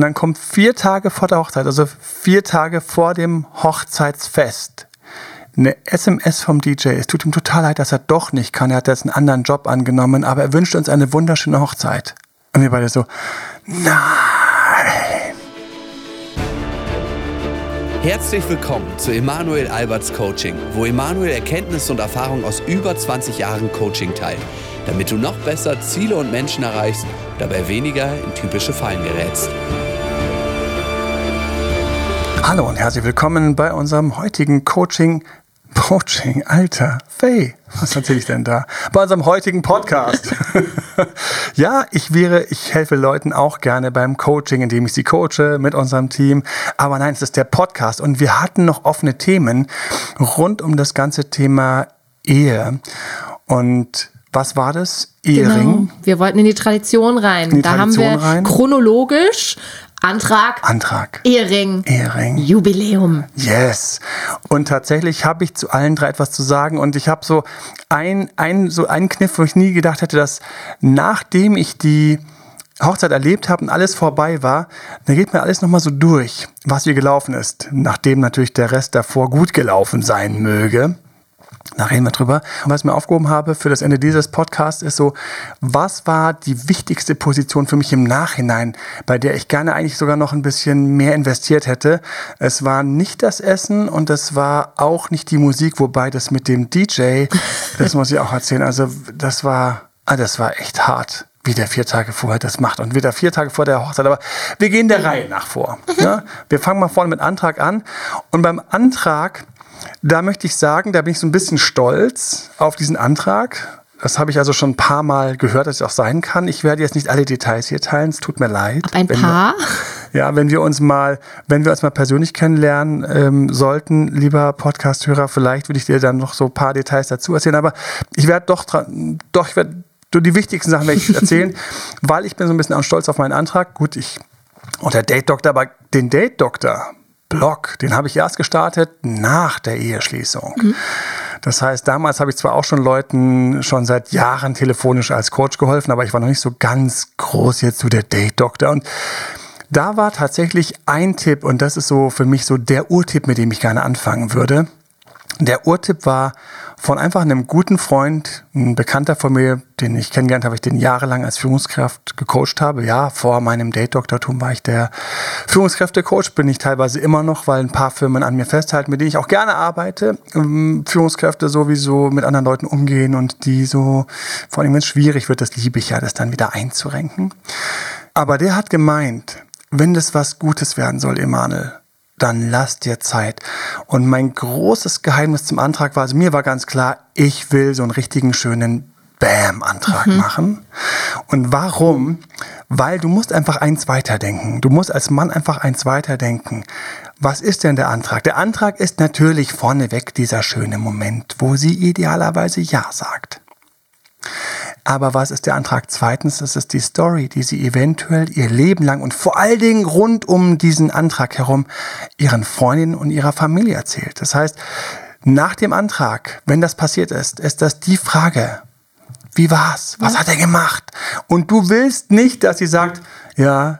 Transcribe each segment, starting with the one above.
Und dann kommt vier Tage vor der Hochzeit, also vier Tage vor dem Hochzeitsfest, eine SMS vom DJ. Es tut ihm total leid, dass er doch nicht kann. Er hat jetzt einen anderen Job angenommen, aber er wünscht uns eine wunderschöne Hochzeit. Und wir beide so, nein. Herzlich willkommen zu Emanuel Alberts Coaching, wo Emanuel Erkenntnisse und Erfahrung aus über 20 Jahren Coaching teilt, damit du noch besser Ziele und Menschen erreichst, dabei weniger in typische Fallen gerätst. Hallo und herzlich willkommen bei unserem heutigen Coaching Coaching, Alter, Faye, was erzähle ich denn da? Bei unserem heutigen Podcast. ja, ich wäre, ich helfe Leuten auch gerne beim Coaching, indem ich sie coache mit unserem Team. Aber nein, es ist der Podcast und wir hatten noch offene Themen rund um das ganze Thema Ehe. Und was war das? Ehering. Genau. Wir wollten in die Tradition rein. Die da Tradition haben wir rein. chronologisch Antrag. Antrag. Ehering. Ehering. Jubiläum. Yes. Und tatsächlich habe ich zu allen drei etwas zu sagen. Und ich habe so ein, ein, so einen Kniff, wo ich nie gedacht hätte, dass nachdem ich die Hochzeit erlebt habe und alles vorbei war, dann geht mir alles nochmal so durch, was wie gelaufen ist. Nachdem natürlich der Rest davor gut gelaufen sein möge. Da reden wir drüber. Und was ich mir aufgehoben habe für das Ende dieses Podcasts ist so, was war die wichtigste Position für mich im Nachhinein, bei der ich gerne eigentlich sogar noch ein bisschen mehr investiert hätte. Es war nicht das Essen und es war auch nicht die Musik, wobei das mit dem DJ, das muss ich auch erzählen. Also das war, ah, das war echt hart wie der vier Tage vorher das macht und wieder vier Tage vor der Hochzeit. Aber wir gehen der Reihe nach vor. Ja? Wir fangen mal vorne mit Antrag an. Und beim Antrag da möchte ich sagen, da bin ich so ein bisschen stolz auf diesen Antrag. Das habe ich also schon ein paar Mal gehört, dass es auch sein kann. Ich werde jetzt nicht alle Details hier teilen, es tut mir leid. Ein paar? Wir, ja, wenn wir uns mal, wenn wir uns mal persönlich kennenlernen ähm, sollten, lieber Podcast-Hörer, vielleicht würde ich dir dann noch so ein paar Details dazu erzählen. Aber ich werde doch dran, doch, ich werde die wichtigsten Sachen werde ich erzählen, weil ich bin so ein bisschen auch stolz auf meinen Antrag. Gut, ich und der Date Doktor, aber den Date Doktor, Blog, den habe ich erst gestartet nach der Eheschließung. Mhm. Das heißt, damals habe ich zwar auch schon Leuten schon seit Jahren telefonisch als Coach geholfen, aber ich war noch nicht so ganz groß jetzt so der Date-Doktor. Und da war tatsächlich ein Tipp, und das ist so für mich so der Urtipp, mit dem ich gerne anfangen würde. Der Urtipp war von einfach einem guten Freund, ein Bekannter von mir, den ich kennengelernt habe, ich den jahrelang als Führungskraft gecoacht habe. Ja, vor meinem Date-Doktortum war ich der Führungskräfte-Coach, bin ich teilweise immer noch, weil ein paar Firmen an mir festhalten, mit denen ich auch gerne arbeite. Ähm, Führungskräfte sowieso mit anderen Leuten umgehen und die so, vor allem wenn es schwierig wird, das liebe ich ja, das dann wieder einzurenken. Aber der hat gemeint, wenn das was Gutes werden soll, Emanuel, dann lass dir Zeit. Und mein großes Geheimnis zum Antrag war, also mir war ganz klar, ich will so einen richtigen schönen Bam-Antrag mhm. machen. Und warum? Weil du musst einfach eins weiterdenken. Du musst als Mann einfach eins weiterdenken. Was ist denn der Antrag? Der Antrag ist natürlich vorneweg dieser schöne Moment, wo sie idealerweise Ja sagt. Aber was ist der Antrag zweitens? Das ist die Story, die sie eventuell ihr Leben lang und vor allen Dingen rund um diesen Antrag herum ihren Freundinnen und ihrer Familie erzählt. Das heißt, nach dem Antrag, wenn das passiert ist, ist das die Frage, wie war's? Was hat er gemacht? Und du willst nicht, dass sie sagt, ja,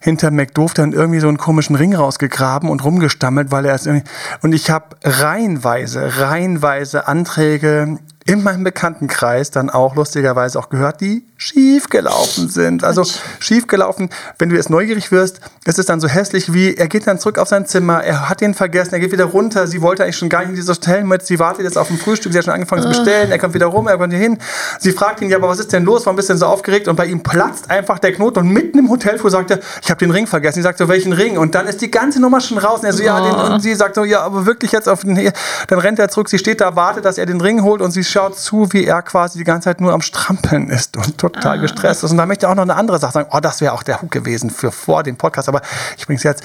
hinter McDoof dann irgendwie so einen komischen Ring rausgegraben und rumgestammelt, weil er es irgendwie. Und ich habe reihenweise, reihenweise Anträge in meinem Bekanntenkreis dann auch lustigerweise auch gehört, die schief gelaufen sind. Also schief gelaufen, wenn du jetzt neugierig wirst, ist es dann so hässlich wie, er geht dann zurück auf sein Zimmer, er hat den vergessen, er geht wieder runter, sie wollte eigentlich schon gar nicht in dieses Hotel mit, sie wartet jetzt auf dem Frühstück, sie hat schon angefangen zu bestellen, er kommt wieder rum, er kommt hier hin. Sie fragt ihn, ja, aber was ist denn los, warum bist du denn so aufgeregt? Und bei ihm platzt einfach der Knoten und mitten im Hotelflur sagt er, ich habe den Ring vergessen. Sie sagt so, welchen Ring? Und dann ist die ganze Nummer schon raus. Und er so, ja, den, und sie sagt so, ja, aber wirklich jetzt auf den, dann rennt er zurück, sie steht da, wartet, dass er den Ring holt und sie schaut zu, wie er quasi die ganze Zeit nur am Strampeln ist und total ah. gestresst ist. Und da möchte ich auch noch eine andere Sache sagen. Oh, das wäre auch der Hook gewesen für vor dem Podcast. Aber ich bringe es jetzt.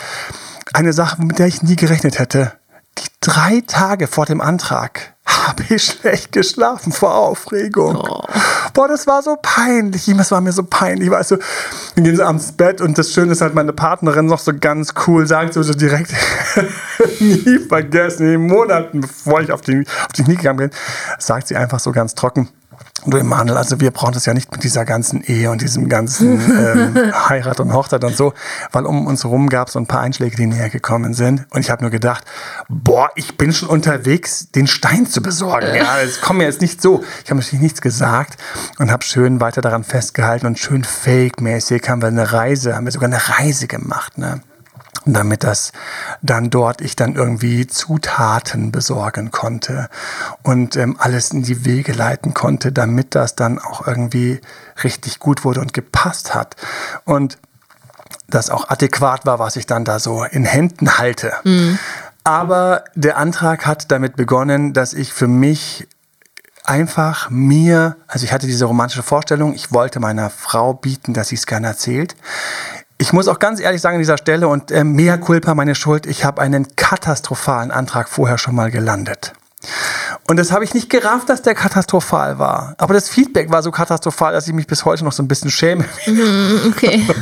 Eine Sache, mit der ich nie gerechnet hätte. Die drei Tage vor dem Antrag habe ich schlecht geschlafen vor Aufregung. Oh. Boah, das war so peinlich. Das war mir so peinlich. Weißt du, wir gehen so abends ins Bett und das Schöne ist halt, meine Partnerin noch so ganz cool sagt, so, so direkt, nie vergessen, in den Monaten, bevor ich auf die, auf die Knie gegangen bin, sagt sie einfach so ganz trocken. Du Emanuel, also wir brauchen das ja nicht mit dieser ganzen Ehe und diesem ganzen ähm, Heirat und Hochzeit und so, weil um uns herum gab es so ein paar Einschläge, die näher gekommen sind. Und ich habe nur gedacht, boah, ich bin schon unterwegs, den Stein zu besorgen. Ja, es kommt mir jetzt nicht so. Ich habe natürlich nichts gesagt und habe schön weiter daran festgehalten und schön fake-mäßig haben wir eine Reise, haben wir sogar eine Reise gemacht. Ne? Damit das dann dort ich dann irgendwie Zutaten besorgen konnte und ähm, alles in die Wege leiten konnte, damit das dann auch irgendwie richtig gut wurde und gepasst hat und das auch adäquat war, was ich dann da so in Händen halte. Mhm. Aber der Antrag hat damit begonnen, dass ich für mich einfach mir, also ich hatte diese romantische Vorstellung, ich wollte meiner Frau bieten, dass sie es gerne erzählt. Ich muss auch ganz ehrlich sagen an dieser Stelle und äh, mea culpa meine Schuld, ich habe einen katastrophalen Antrag vorher schon mal gelandet. Und das habe ich nicht gerafft, dass der katastrophal war. Aber das Feedback war so katastrophal, dass ich mich bis heute noch so ein bisschen schäme. Mhm, okay.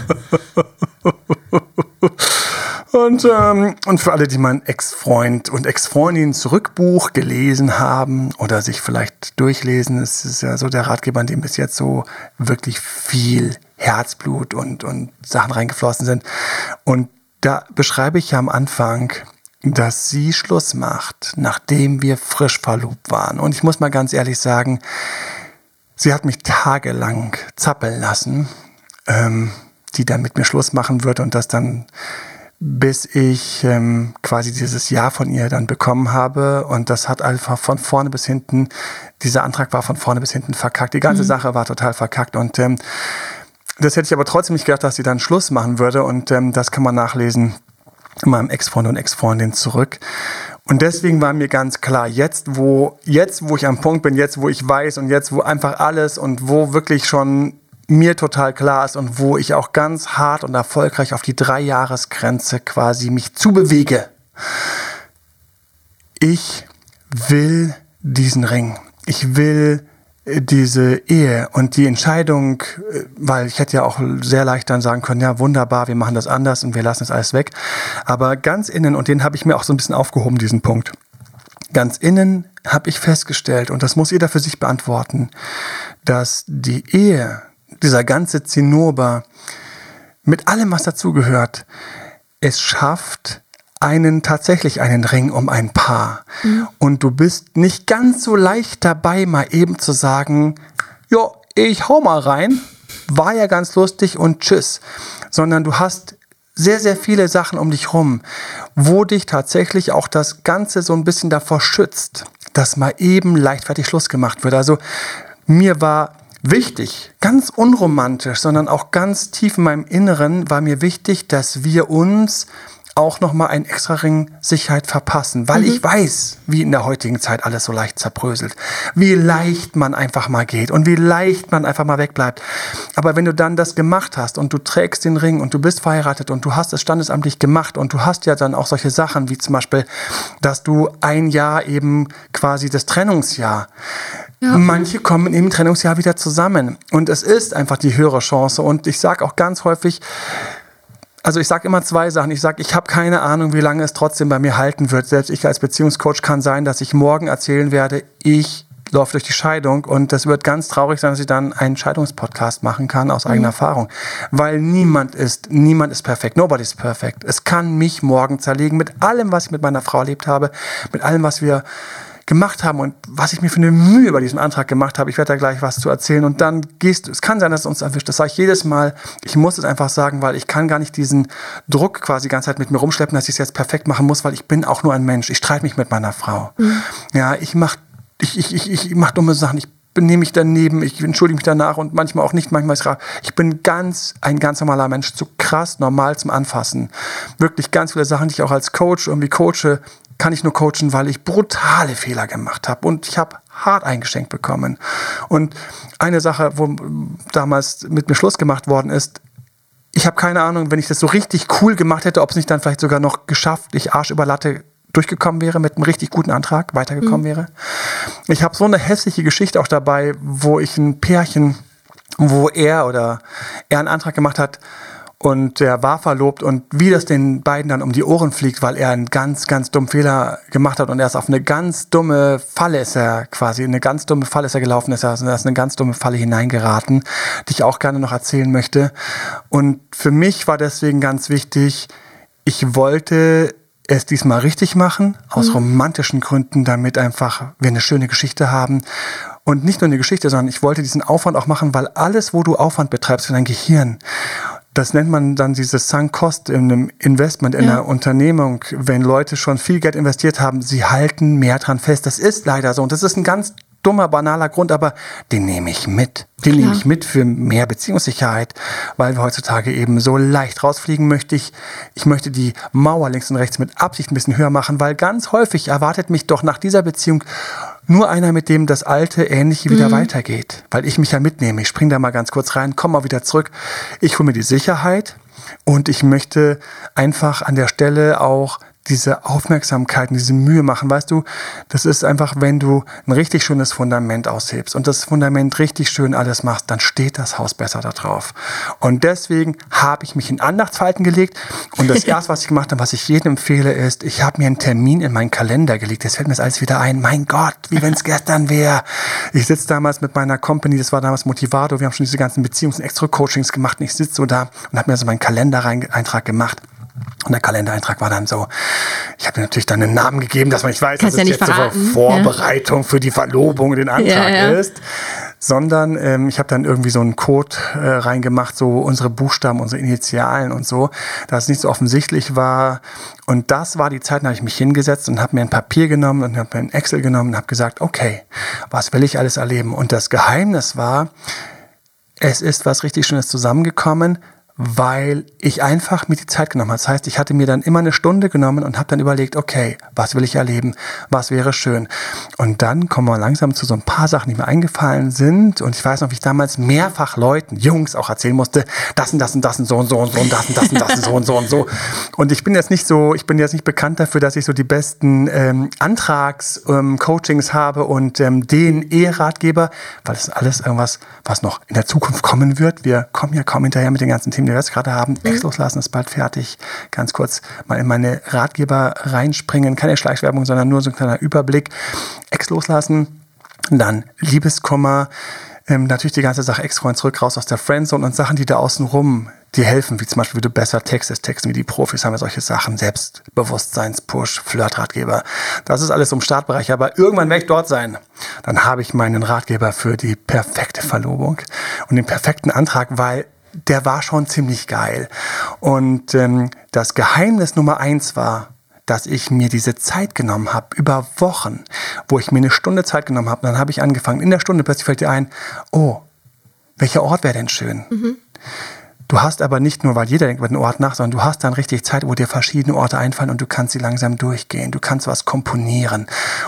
Und, ähm, und für alle, die mein Ex-Freund und Ex-Freundin Zurückbuch gelesen haben oder sich vielleicht durchlesen, es ist ja so der Ratgeber, in dem bis jetzt so wirklich viel Herzblut und, und Sachen reingeflossen sind. Und da beschreibe ich ja am Anfang, dass sie Schluss macht, nachdem wir frisch verlobt waren. Und ich muss mal ganz ehrlich sagen, sie hat mich tagelang zappeln lassen, ähm, die dann mit mir Schluss machen wird und das dann bis ich ähm, quasi dieses Ja von ihr dann bekommen habe. Und das hat einfach von vorne bis hinten, dieser Antrag war von vorne bis hinten verkackt. Die ganze mhm. Sache war total verkackt. Und ähm, das hätte ich aber trotzdem nicht gedacht, dass sie dann Schluss machen würde. Und ähm, das kann man nachlesen in meinem Ex-Freund und Ex-Freundin zurück. Und deswegen war mir ganz klar, jetzt wo, jetzt wo ich am Punkt bin, jetzt wo ich weiß und jetzt wo einfach alles und wo wirklich schon mir total klar ist und wo ich auch ganz hart und erfolgreich auf die Drei-Jahres-Grenze quasi mich zubewege. Ich will diesen Ring. Ich will diese Ehe und die Entscheidung, weil ich hätte ja auch sehr leicht dann sagen können, ja wunderbar, wir machen das anders und wir lassen es alles weg. Aber ganz innen, und den habe ich mir auch so ein bisschen aufgehoben, diesen Punkt. Ganz innen habe ich festgestellt, und das muss jeder für sich beantworten, dass die Ehe dieser ganze Zinnober mit allem, was dazugehört, es schafft, einen tatsächlich einen Ring um ein Paar. Mhm. Und du bist nicht ganz so leicht dabei, mal eben zu sagen, ja, ich hau mal rein, war ja ganz lustig und tschüss. Sondern du hast sehr, sehr viele Sachen um dich rum, wo dich tatsächlich auch das Ganze so ein bisschen davor schützt, dass mal eben leichtfertig Schluss gemacht wird. Also mir war wichtig, ganz unromantisch, sondern auch ganz tief in meinem Inneren war mir wichtig, dass wir uns auch nochmal einen extra Ring Sicherheit verpassen, weil mhm. ich weiß, wie in der heutigen Zeit alles so leicht zerbröselt, wie leicht man einfach mal geht und wie leicht man einfach mal wegbleibt. Aber wenn du dann das gemacht hast und du trägst den Ring und du bist verheiratet und du hast es standesamtlich gemacht und du hast ja dann auch solche Sachen wie zum Beispiel, dass du ein Jahr eben quasi das Trennungsjahr ja. Manche kommen im Trennungsjahr wieder zusammen. Und es ist einfach die höhere Chance. Und ich sage auch ganz häufig, also ich sage immer zwei Sachen. Ich sage, ich habe keine Ahnung, wie lange es trotzdem bei mir halten wird. Selbst ich als Beziehungscoach kann sein, dass ich morgen erzählen werde, ich laufe durch die Scheidung und das wird ganz traurig sein, dass ich dann einen Scheidungspodcast machen kann aus eigener mhm. Erfahrung. Weil niemand ist, niemand ist perfekt. Nobody is perfect. Es kann mich morgen zerlegen mit allem, was ich mit meiner Frau erlebt habe, mit allem, was wir gemacht haben und was ich mir für eine Mühe bei diesem Antrag gemacht habe. Ich werde da gleich was zu erzählen und dann gehst du, es kann sein, dass es uns erwischt. Das sage ich jedes Mal. Ich muss es einfach sagen, weil ich kann gar nicht diesen Druck quasi die ganze Zeit mit mir rumschleppen, dass ich es jetzt perfekt machen muss, weil ich bin auch nur ein Mensch. Ich streite mich mit meiner Frau. Mhm. Ja, ich mache ich, ich, ich, ich mach dumme Sachen. Ich benehme mich daneben, ich entschuldige mich danach und manchmal auch nicht, manchmal ist es Ich bin ganz, ein ganz normaler Mensch, zu krass normal zum Anfassen. Wirklich ganz viele Sachen, die ich auch als Coach irgendwie coache, kann ich nur coachen, weil ich brutale Fehler gemacht habe und ich habe hart eingeschenkt bekommen. Und eine Sache, wo damals mit mir Schluss gemacht worden ist, ich habe keine Ahnung, wenn ich das so richtig cool gemacht hätte, ob es nicht dann vielleicht sogar noch geschafft, ich Arsch über Latte durchgekommen wäre mit einem richtig guten Antrag, weitergekommen mhm. wäre. Ich habe so eine hässliche Geschichte auch dabei, wo ich ein Pärchen, wo er oder er einen Antrag gemacht hat und der war verlobt und wie das den beiden dann um die Ohren fliegt, weil er einen ganz, ganz dummen Fehler gemacht hat und er ist auf eine ganz dumme Falle ist er quasi, eine ganz dumme Falle ist er gelaufen, ist er ist eine ganz dumme Falle hineingeraten, die ich auch gerne noch erzählen möchte. Und für mich war deswegen ganz wichtig, ich wollte es diesmal richtig machen, aus mhm. romantischen Gründen, damit einfach wir eine schöne Geschichte haben. Und nicht nur eine Geschichte, sondern ich wollte diesen Aufwand auch machen, weil alles, wo du Aufwand betreibst für dein Gehirn, das nennt man dann dieses Sunk Cost in einem Investment, in ja. einer Unternehmung. Wenn Leute schon viel Geld investiert haben, sie halten mehr dran fest. Das ist leider so. Und das ist ein ganz dummer, banaler Grund, aber den nehme ich mit. Den Klar. nehme ich mit für mehr Beziehungssicherheit, weil wir heutzutage eben so leicht rausfliegen möchte ich. Ich möchte die Mauer links und rechts mit Absicht ein bisschen höher machen, weil ganz häufig erwartet mich doch nach dieser Beziehung nur einer, mit dem das Alte Ähnliche wieder mhm. weitergeht. Weil ich mich ja mitnehme. Ich springe da mal ganz kurz rein, komme mal wieder zurück. Ich hole mir die Sicherheit und ich möchte einfach an der Stelle auch diese Aufmerksamkeit und diese Mühe machen. Weißt du, das ist einfach, wenn du ein richtig schönes Fundament aushebst und das Fundament richtig schön alles machst, dann steht das Haus besser da drauf. Und deswegen habe ich mich in Andachtsfalten gelegt und das erste, was ich gemacht habe, was ich jedem empfehle, ist, ich habe mir einen Termin in meinen Kalender gelegt. Jetzt fällt mir das alles wieder ein. Mein Gott, wie wenn es gestern wäre. Ich sitze damals mit meiner Company, das war damals Motivado, wir haben schon diese ganzen Beziehungs- und Extra-Coachings gemacht und ich sitze so da und habe mir so meinen Kalendereintrag gemacht. Und der Kalendereintrag war dann so, ich habe natürlich dann einen Namen gegeben, dass man nicht weiß, Kannst dass ja es jetzt verraten. zur Vorbereitung ja. für die Verlobung den Antrag ja, ja. ist. Sondern ähm, ich habe dann irgendwie so einen Code äh, reingemacht, so unsere Buchstaben, unsere Initialen und so, dass es nicht so offensichtlich war. Und das war die Zeit, da habe ich mich hingesetzt und habe mir ein Papier genommen und habe mir ein Excel genommen und habe gesagt, okay, was will ich alles erleben? Und das Geheimnis war, es ist was richtig Schönes zusammengekommen weil ich einfach mir die Zeit genommen habe. Das heißt, ich hatte mir dann immer eine Stunde genommen und habe dann überlegt, okay, was will ich erleben, was wäre schön. Und dann kommen wir langsam zu so ein paar Sachen, die mir eingefallen sind. Und ich weiß noch, wie ich damals mehrfach Leuten, Jungs auch erzählen musste, das und das und das und so und so und so und das und das und das und so und so und so. Und ich bin jetzt nicht so, ich bin jetzt nicht bekannt dafür, dass ich so die besten ähm, Antrags-Coachings ähm, habe und ähm, den E-Ratgeber, weil das ist alles irgendwas, was noch in der Zukunft kommen wird. Wir kommen ja kaum hinterher mit den ganzen Themen wir jetzt gerade haben. Mhm. Ex loslassen ist bald fertig. Ganz kurz mal in meine Ratgeber reinspringen. Keine Schleichwerbung, sondern nur so ein kleiner Überblick. Ex loslassen, dann Liebeskummer, ähm, natürlich die ganze Sache Ex-Freund zurück, raus aus der Friendzone und Sachen, die da außen rum die helfen, wie zum Beispiel, wie du besser textest, texten wie die Profis haben ja solche Sachen, Selbstbewusstseinspush, Flirtratgeber. Das ist alles im Startbereich, aber irgendwann werde ich dort sein. Dann habe ich meinen Ratgeber für die perfekte Verlobung und den perfekten Antrag, weil der war schon ziemlich geil. Und ähm, das Geheimnis Nummer eins war, dass ich mir diese Zeit genommen habe, über Wochen, wo ich mir eine Stunde Zeit genommen habe. Dann habe ich angefangen. In der Stunde plötzlich fällt dir ein, oh, welcher Ort wäre denn schön? Mhm. Du hast aber nicht nur, weil jeder denkt über den Ort nach, sondern du hast dann richtig Zeit, wo dir verschiedene Orte einfallen und du kannst sie langsam durchgehen. Du kannst was komponieren.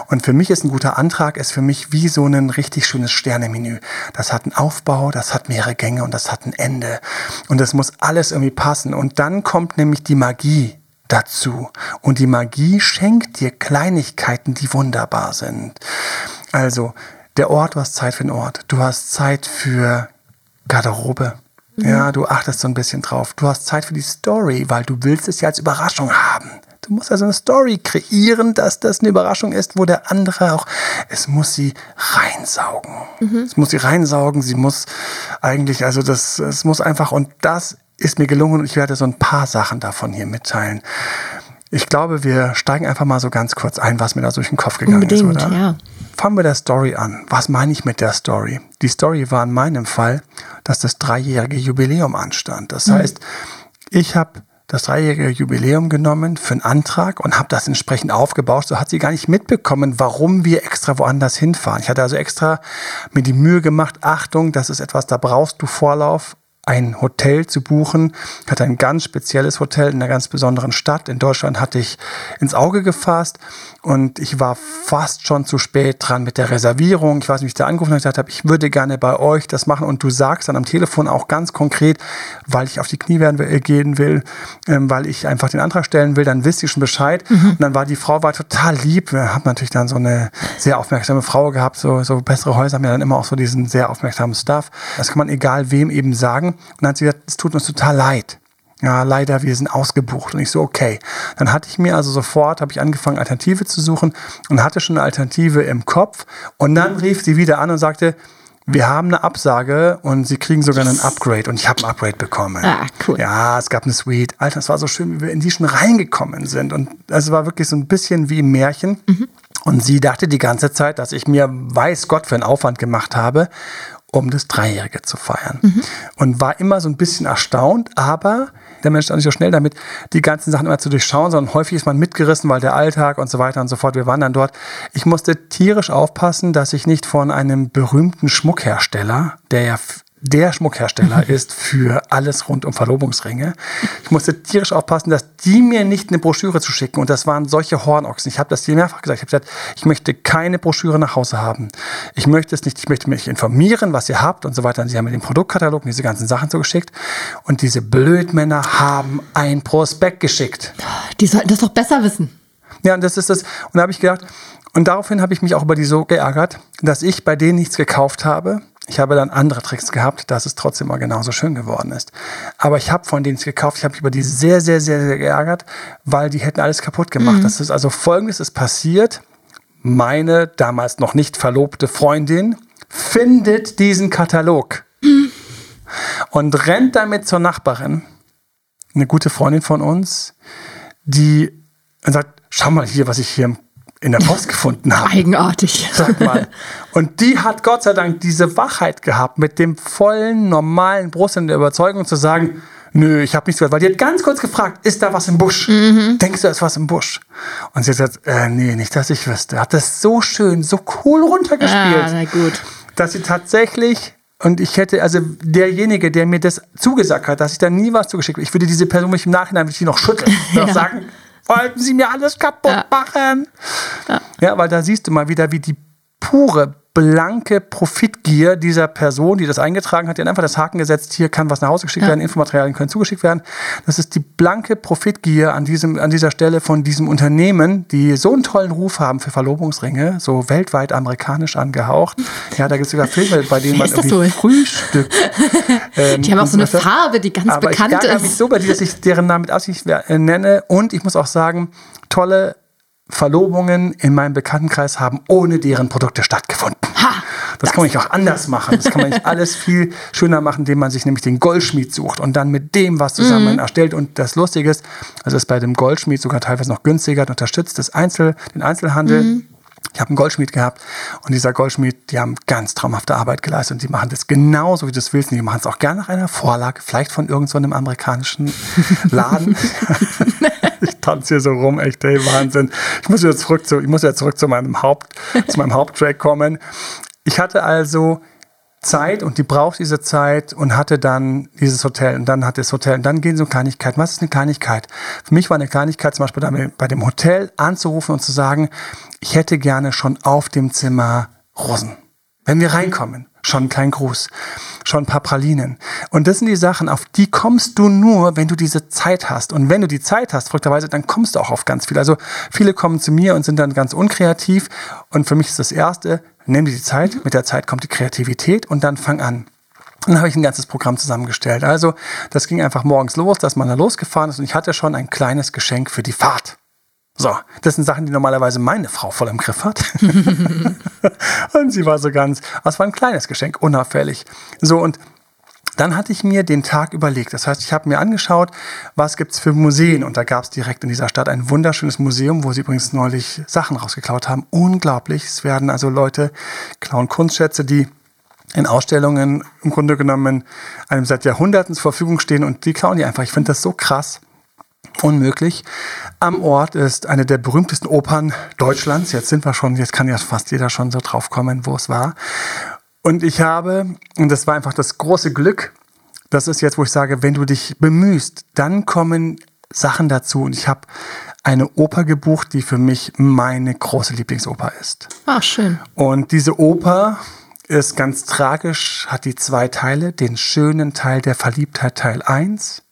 Und für mich ist ein guter Antrag, ist für mich wie so ein richtig schönes Sternemenü. Das hat einen Aufbau, das hat mehrere Gänge und das hat ein Ende. Und das muss alles irgendwie passen. Und dann kommt nämlich die Magie dazu. Und die Magie schenkt dir Kleinigkeiten, die wunderbar sind. Also, der Ort, du hast Zeit für den Ort. Du hast Zeit für Garderobe. Ja, du achtest so ein bisschen drauf. Du hast Zeit für die Story, weil du willst es ja als Überraschung haben. Du musst also eine Story kreieren, dass das eine Überraschung ist, wo der andere auch, es muss sie reinsaugen. Mhm. Es muss sie reinsaugen, sie muss eigentlich, also das, es muss einfach, und das ist mir gelungen und ich werde so ein paar Sachen davon hier mitteilen. Ich glaube, wir steigen einfach mal so ganz kurz ein, was mir da durch den Kopf gegangen Unbedingt, ist, oder? Ja. Fangen wir der Story an. Was meine ich mit der Story? Die Story war in meinem Fall, dass das dreijährige Jubiläum anstand. Das mhm. heißt, ich habe das dreijährige Jubiläum genommen für einen Antrag und habe das entsprechend aufgebaut. So hat sie gar nicht mitbekommen, warum wir extra woanders hinfahren. Ich hatte also extra mir die Mühe gemacht, Achtung, das ist etwas, da brauchst du Vorlauf ein Hotel zu buchen. Ich hatte ein ganz spezielles Hotel in einer ganz besonderen Stadt. In Deutschland hatte ich ins Auge gefasst und ich war fast schon zu spät dran mit der Reservierung. Ich weiß nicht, wie ich da angerufen habe gesagt habe, ich würde gerne bei euch das machen und du sagst dann am Telefon auch ganz konkret, weil ich auf die Knie werden, äh, gehen will, ähm, weil ich einfach den Antrag stellen will, dann wisst ihr schon Bescheid. Mhm. Und dann war die Frau war total lieb. Wir haben natürlich dann so eine sehr aufmerksame Frau gehabt. So, so bessere Häuser haben ja dann immer auch so diesen sehr aufmerksamen Stuff. Das kann man egal wem eben sagen. Und dann hat sie gesagt, es tut uns total leid. ja, leider, wir sind ausgebucht. Und ich so, okay. Dann hatte ich mir also sofort, habe ich angefangen, Alternative zu suchen und hatte schon eine Alternative im Kopf. Und dann rief sie wieder an und sagte, wir haben eine Absage und sie kriegen sogar yes. ein Upgrade und ich habe ein Upgrade bekommen. Ah, cool. Ja, es gab eine Suite. Alter, es war so schön, wie wir in die schon reingekommen sind. Und es war wirklich so ein bisschen wie im Märchen. Mhm. Und sie dachte die ganze Zeit, dass ich mir weiß Gott für einen Aufwand gemacht habe, um das Dreijährige zu feiern. Mhm. Und war immer so ein bisschen erstaunt, aber der Mensch ist auch nicht so schnell damit, die ganzen Sachen immer zu durchschauen, sondern häufig ist man mitgerissen, weil der Alltag und so weiter und so fort. Wir waren dann dort. Ich musste tierisch aufpassen, dass ich nicht von einem berühmten Schmuckhersteller, der ja der Schmuckhersteller ist für alles rund um Verlobungsringe. Ich musste tierisch aufpassen, dass die mir nicht eine Broschüre zu schicken. Und das waren solche Hornochsen. Ich habe das dir mehrfach gesagt. Ich habe gesagt, ich möchte keine Broschüre nach Hause haben. Ich möchte es nicht. Ich möchte mich informieren, was ihr habt und so weiter. Und sie haben mir den Produktkatalog und diese ganzen Sachen zugeschickt. Und diese Blödmänner haben ein Prospekt geschickt. Die sollten das doch besser wissen. Ja, und das ist das. Und da habe ich gedacht, und daraufhin habe ich mich auch über die so geärgert, dass ich bei denen nichts gekauft habe ich habe dann andere Tricks gehabt, dass es trotzdem mal genauso schön geworden ist. Aber ich habe von denen es gekauft, ich habe mich über die sehr, sehr, sehr, sehr geärgert, weil die hätten alles kaputt gemacht. Mhm. Das ist also folgendes ist passiert. Meine damals noch nicht verlobte Freundin findet diesen Katalog mhm. und rennt damit zur Nachbarin, eine gute Freundin von uns, die sagt, schau mal hier, was ich hier im in der Post gefunden habe. Eigenartig. Sag mal. Und die hat Gott sei Dank diese Wachheit gehabt, mit dem vollen, normalen Brust in der Überzeugung zu sagen, nö, ich habe nichts gehört. Weil die hat ganz kurz gefragt, ist da was im Busch? Mhm. Denkst du, da ist was im Busch? Und sie hat gesagt, äh, nee, nicht, dass ich wüsste. Hat das so schön, so cool runtergespielt. Ah, na gut. Dass sie tatsächlich und ich hätte, also derjenige, der mir das zugesagt hat, dass ich da nie was zugeschickt habe, ich würde diese Person mich im Nachhinein würde ich noch schütteln. ja. noch sagen, wollten Sie mir alles kaputt ja. machen? Ja. ja, weil da siehst du mal wieder, wie die pure blanke Profitgier dieser Person, die das eingetragen hat, die hat einfach das Haken gesetzt, hier kann was nach Hause geschickt ja. werden, Infomaterialien können zugeschickt werden. Das ist die blanke Profitgier an, diesem, an dieser Stelle von diesem Unternehmen, die so einen tollen Ruf haben für Verlobungsringe, so weltweit amerikanisch angehaucht. Ja, da gibt es sogar Filme, bei denen man irgendwie frühstückt. Ähm, die haben auch so eine Farbe, die ganz bekannt ich ist. mich so bei dir, dass ich deren Namen mit Absicht äh, nenne. Und ich muss auch sagen, tolle Verlobungen in meinem Bekanntenkreis haben ohne deren Produkte stattgefunden. Ha, das, das kann man nicht auch anders machen. Das kann man nicht alles viel schöner machen, indem man sich nämlich den Goldschmied sucht und dann mit dem was zusammen mhm. erstellt. Und das Lustige ist, also ist bei dem Goldschmied sogar teilweise noch günstiger, unterstützt das Einzel, den Einzelhandel. Mhm. Ich habe einen Goldschmied gehabt und dieser Goldschmied, die haben ganz traumhafte Arbeit geleistet und die machen das genauso, wie du es willst. Und die machen es auch gerne nach einer Vorlage, vielleicht von irgendeinem so amerikanischen Laden. ich tanze hier so rum, echt, ey, Wahnsinn. Ich muss jetzt zurück zu, ich muss jetzt zurück zu meinem Haupt, zu meinem Haupttrack kommen. Ich hatte also Zeit und die braucht diese Zeit und hatte dann dieses Hotel und dann hat das Hotel und dann gehen so Kleinigkeiten. Was ist eine Kleinigkeit? Für mich war eine Kleinigkeit zum Beispiel bei dem Hotel anzurufen und zu sagen, ich hätte gerne schon auf dem Zimmer Rosen. Wenn wir reinkommen, schon kein Gruß, schon ein paar Pralinen. Und das sind die Sachen, auf die kommst du nur, wenn du diese Zeit hast. Und wenn du die Zeit hast, verrückterweise, dann kommst du auch auf ganz viel. Also viele kommen zu mir und sind dann ganz unkreativ. Und für mich ist das Erste, nimm dir die Zeit, mit der Zeit kommt die Kreativität und dann fang an. Dann habe ich ein ganzes Programm zusammengestellt. Also das ging einfach morgens los, dass man da losgefahren ist und ich hatte schon ein kleines Geschenk für die Fahrt. So, das sind Sachen, die normalerweise meine Frau voll im Griff hat. und sie war so ganz, es war ein kleines Geschenk, unauffällig. So, und dann hatte ich mir den Tag überlegt. Das heißt, ich habe mir angeschaut, was gibt es für Museen. Und da gab es direkt in dieser Stadt ein wunderschönes Museum, wo sie übrigens neulich Sachen rausgeklaut haben. Unglaublich. Es werden also Leute klauen Kunstschätze, die in Ausstellungen im Grunde genommen einem seit Jahrhunderten zur Verfügung stehen und die klauen die einfach. Ich finde das so krass unmöglich. Am Ort ist eine der berühmtesten Opern Deutschlands. Jetzt sind wir schon, jetzt kann ja fast jeder schon so drauf kommen, wo es war. Und ich habe, und das war einfach das große Glück, das ist jetzt, wo ich sage, wenn du dich bemühst, dann kommen Sachen dazu. Und ich habe eine Oper gebucht, die für mich meine große Lieblingsoper ist. Ach, schön. Und diese Oper ist ganz tragisch, hat die zwei Teile. Den schönen Teil der Verliebtheit Teil 1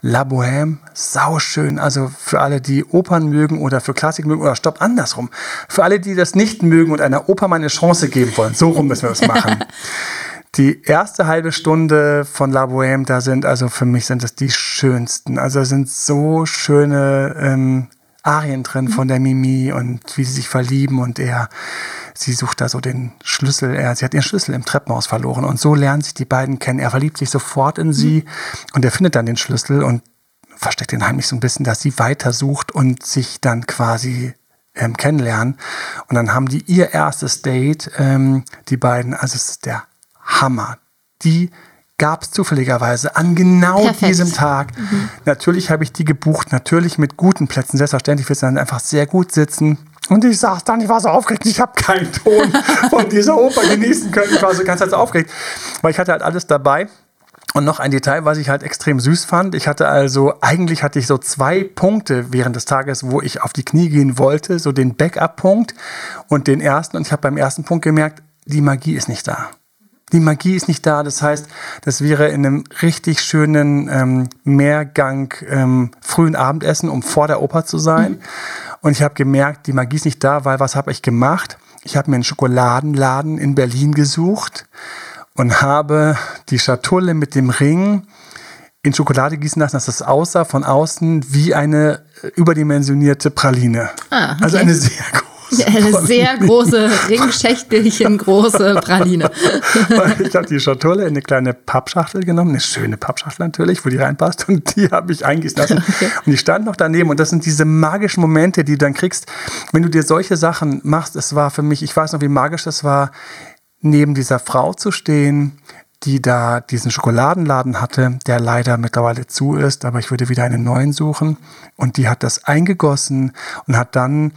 La Bohème, sauschön. Also für alle, die Opern mögen oder für Klassik mögen oder stopp, andersrum. Für alle, die das nicht mögen und einer Oper mal eine Chance geben wollen. So rum müssen wir das machen. die erste halbe Stunde von La Bohème, da sind, also für mich sind das die schönsten. Also da sind so schöne ähm, Arien drin von der Mimi und wie sie sich verlieben und er, sie sucht da so den Schlüssel, er, sie hat ihren Schlüssel im Treppenhaus verloren und so lernen sich die beiden kennen. Er verliebt sich sofort in sie und er findet dann den Schlüssel und versteckt ihn heimlich so ein bisschen, dass sie weitersucht und sich dann quasi ähm, kennenlernen. Und dann haben die ihr erstes Date, ähm, die beiden, also es ist der Hammer. Die gab es zufälligerweise an genau Perfekt. diesem Tag. Mhm. Natürlich habe ich die gebucht, natürlich mit guten Plätzen. Selbstverständlich wird es dann einfach sehr gut sitzen. Und ich saß dann, ich war so aufgeregt, ich habe keinen Ton von dieser Oper genießen können. Ich war so ganz, ganz aufgeregt, weil ich hatte halt alles dabei. Und noch ein Detail, was ich halt extrem süß fand. Ich hatte also, eigentlich hatte ich so zwei Punkte während des Tages, wo ich auf die Knie gehen wollte. So den Backup-Punkt und den ersten. Und ich habe beim ersten Punkt gemerkt, die Magie ist nicht da. Die Magie ist nicht da. Das heißt, das wäre in einem richtig schönen ähm, Mehrgang ähm, frühen Abendessen, um vor der Oper zu sein. Mhm. Und ich habe gemerkt, die Magie ist nicht da, weil was habe ich gemacht? Ich habe mir einen Schokoladenladen in Berlin gesucht und habe die Schatulle mit dem Ring in Schokolade gießen lassen, dass das aussah von außen wie eine überdimensionierte Praline. Ah, okay. Also eine sehr große eine sehr große, ringschächtelchen große Praline. ich habe die Schatulle in eine kleine Pappschachtel genommen, eine schöne Pappschachtel natürlich, wo die reinpasst. Und die habe ich eingießen lassen. Okay. Und die stand noch daneben. Und das sind diese magischen Momente, die du dann kriegst, wenn du dir solche Sachen machst. Es war für mich, ich weiß noch, wie magisch das war, neben dieser Frau zu stehen, die da diesen Schokoladenladen hatte, der leider mittlerweile zu ist, aber ich würde wieder einen neuen suchen. Und die hat das eingegossen und hat dann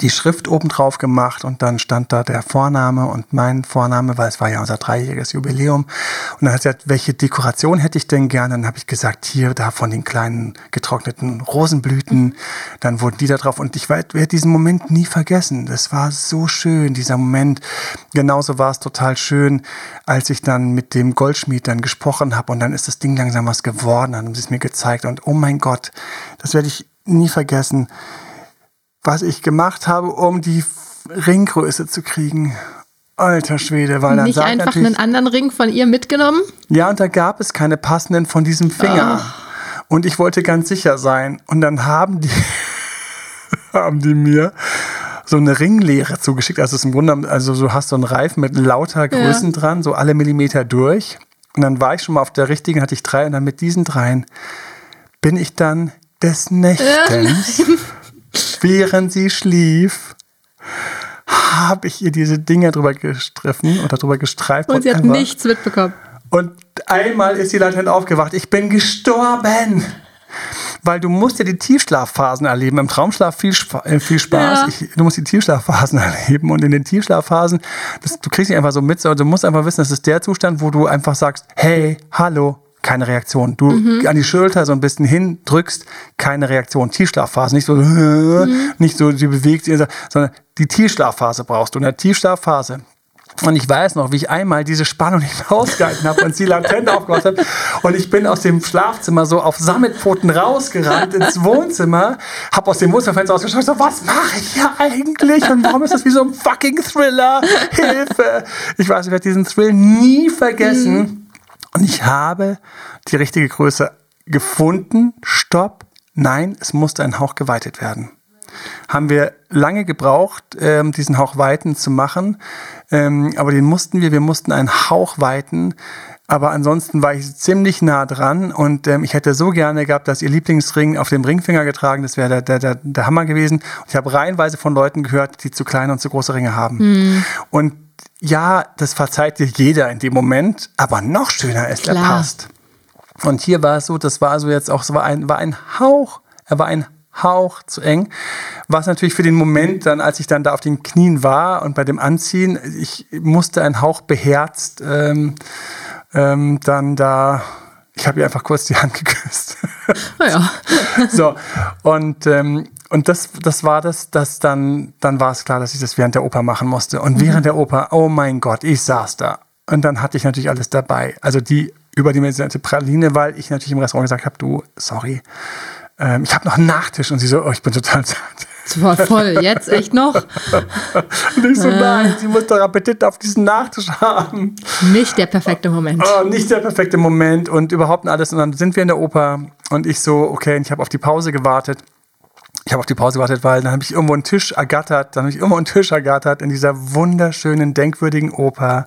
die Schrift oben drauf gemacht und dann stand da der Vorname und mein Vorname, weil es war ja unser dreijähriges Jubiläum. Und dann hat sie gesagt, welche Dekoration hätte ich denn gerne? Dann habe ich gesagt, hier, da von den kleinen getrockneten Rosenblüten. Dann wurden die da drauf und ich werde diesen Moment nie vergessen. Das war so schön, dieser Moment. Genauso war es total schön, als ich dann mit dem Goldschmied dann gesprochen habe und dann ist das Ding langsam was geworden, dann haben sie es mir gezeigt und oh mein Gott, das werde ich nie vergessen was ich gemacht habe, um die Ringgröße zu kriegen. Alter Schwede, weil dann Nicht einfach einen anderen Ring von ihr mitgenommen? Ja, und da gab es keine passenden von diesem Finger. Oh. Und ich wollte ganz sicher sein. Und dann haben die, haben die mir so eine Ringlehre zugeschickt. Also es ist im Grunde, also du hast so einen Reifen mit lauter Größen ja. dran, so alle Millimeter durch. Und dann war ich schon mal auf der richtigen, hatte ich drei. Und dann mit diesen dreien bin ich dann des Nächtens. Ja, während sie schlief, habe ich ihr diese Dinger drüber gestriffen oder drüber gestreift. Und sie hat nichts mitbekommen. Und einmal ist sie latent aufgewacht. Ich bin gestorben. Weil du musst ja die Tiefschlafphasen erleben. Im Traumschlaf viel, äh, viel Spaß. Ja. Ich, du musst die Tiefschlafphasen erleben. Und in den Tiefschlafphasen, das, du kriegst nicht einfach so mit, sondern du musst einfach wissen, das ist der Zustand, wo du einfach sagst, hey, hallo, keine Reaktion. Du mhm. an die Schulter so ein bisschen hin drückst, keine Reaktion. Tiefschlafphase, nicht so, mhm. nicht so, sie bewegt sich, sondern die Tiefschlafphase brauchst du. In der Tiefschlafphase, und ich weiß noch, wie ich einmal diese Spannung nicht ausgehalten habe und sie latent aufgemacht habe. Und ich bin aus dem Schlafzimmer so auf Sammetpfoten rausgerannt ins Wohnzimmer, habe aus dem Wohnzimmerfenster ausgeschaut, so, was mache ich hier eigentlich? Und warum ist das wie so ein fucking Thriller? Hilfe! Ich weiß, ich werde diesen Thrill nie vergessen. Mhm. Und ich habe die richtige Größe gefunden. Stopp. Nein, es musste ein Hauch geweitet werden. Haben wir lange gebraucht, ähm, diesen Hauch weiten zu machen. Ähm, aber den mussten wir, wir mussten einen Hauch weiten. Aber ansonsten war ich ziemlich nah dran und ähm, ich hätte so gerne gehabt, dass ihr Lieblingsring auf dem Ringfinger getragen, das wäre der, der, der, der Hammer gewesen. Und ich habe reihenweise von Leuten gehört, die zu kleine und zu große Ringe haben. Mhm. Und ja, das verzeiht dir jeder in dem Moment, aber noch schöner ist, Klar. er passt. Und hier war es so, das war so jetzt auch, es war ein, war ein Hauch, er war ein Hauch zu eng. Was natürlich für den Moment dann, als ich dann da auf den Knien war und bei dem Anziehen, ich musste ein Hauch beherzt ähm, dann da, ich habe ihr einfach kurz die Hand geküsst. Naja. so, und ähm, und das, das war das, das dann, dann war es klar, dass ich das während der Oper machen musste. Und mhm. während der Oper, oh mein Gott, ich saß da. Und dann hatte ich natürlich alles dabei. Also die überdimensionierte Praline, weil ich natürlich im Restaurant gesagt habe, du, sorry, ähm, ich habe noch einen Nachtisch. Und sie so, oh, ich bin total satt. Voll, voll. Jetzt echt noch? Und ich so, äh. nein, sie muss doch Appetit auf diesen Nachtisch haben. Nicht der perfekte Moment. Oh, nicht der perfekte Moment und überhaupt alles. Und dann sind wir in der Oper und ich so, okay, ich habe auf die Pause gewartet. Ich habe auf die Pause gewartet, weil dann habe ich irgendwo einen Tisch ergattert, dann habe ich irgendwo einen Tisch ergattert in dieser wunderschönen, denkwürdigen Oper.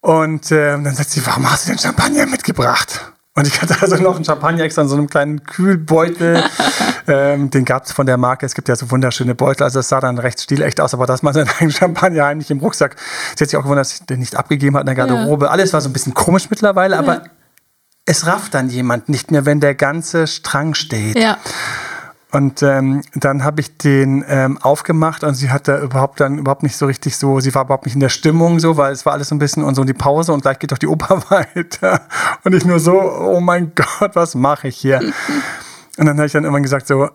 Und äh, dann sagt sie, warum hast du den Champagner mitgebracht? Und ich hatte also noch einen Champagner extra in so einem kleinen Kühlbeutel. ähm, den gab es von der Marke. Es gibt ja so wunderschöne Beutel. Also es sah dann recht stilecht aus, aber dass man seinen eigenen Champagner heimlich im Rucksack. Sie hat sich auch gewundert, dass ich den nicht abgegeben hat in der Garderobe. Ja. Alles war so ein bisschen komisch mittlerweile, ja. aber es rafft dann jemand nicht mehr, wenn der ganze Strang steht. Ja. Und ähm, dann habe ich den ähm, aufgemacht und sie hatte überhaupt dann überhaupt nicht so richtig so, sie war überhaupt nicht in der Stimmung so, weil es war alles so ein bisschen und so in die Pause und gleich geht doch die Oper weiter. Und ich nur so, oh mein Gott, was mache ich hier? Und dann habe ich dann irgendwann gesagt so,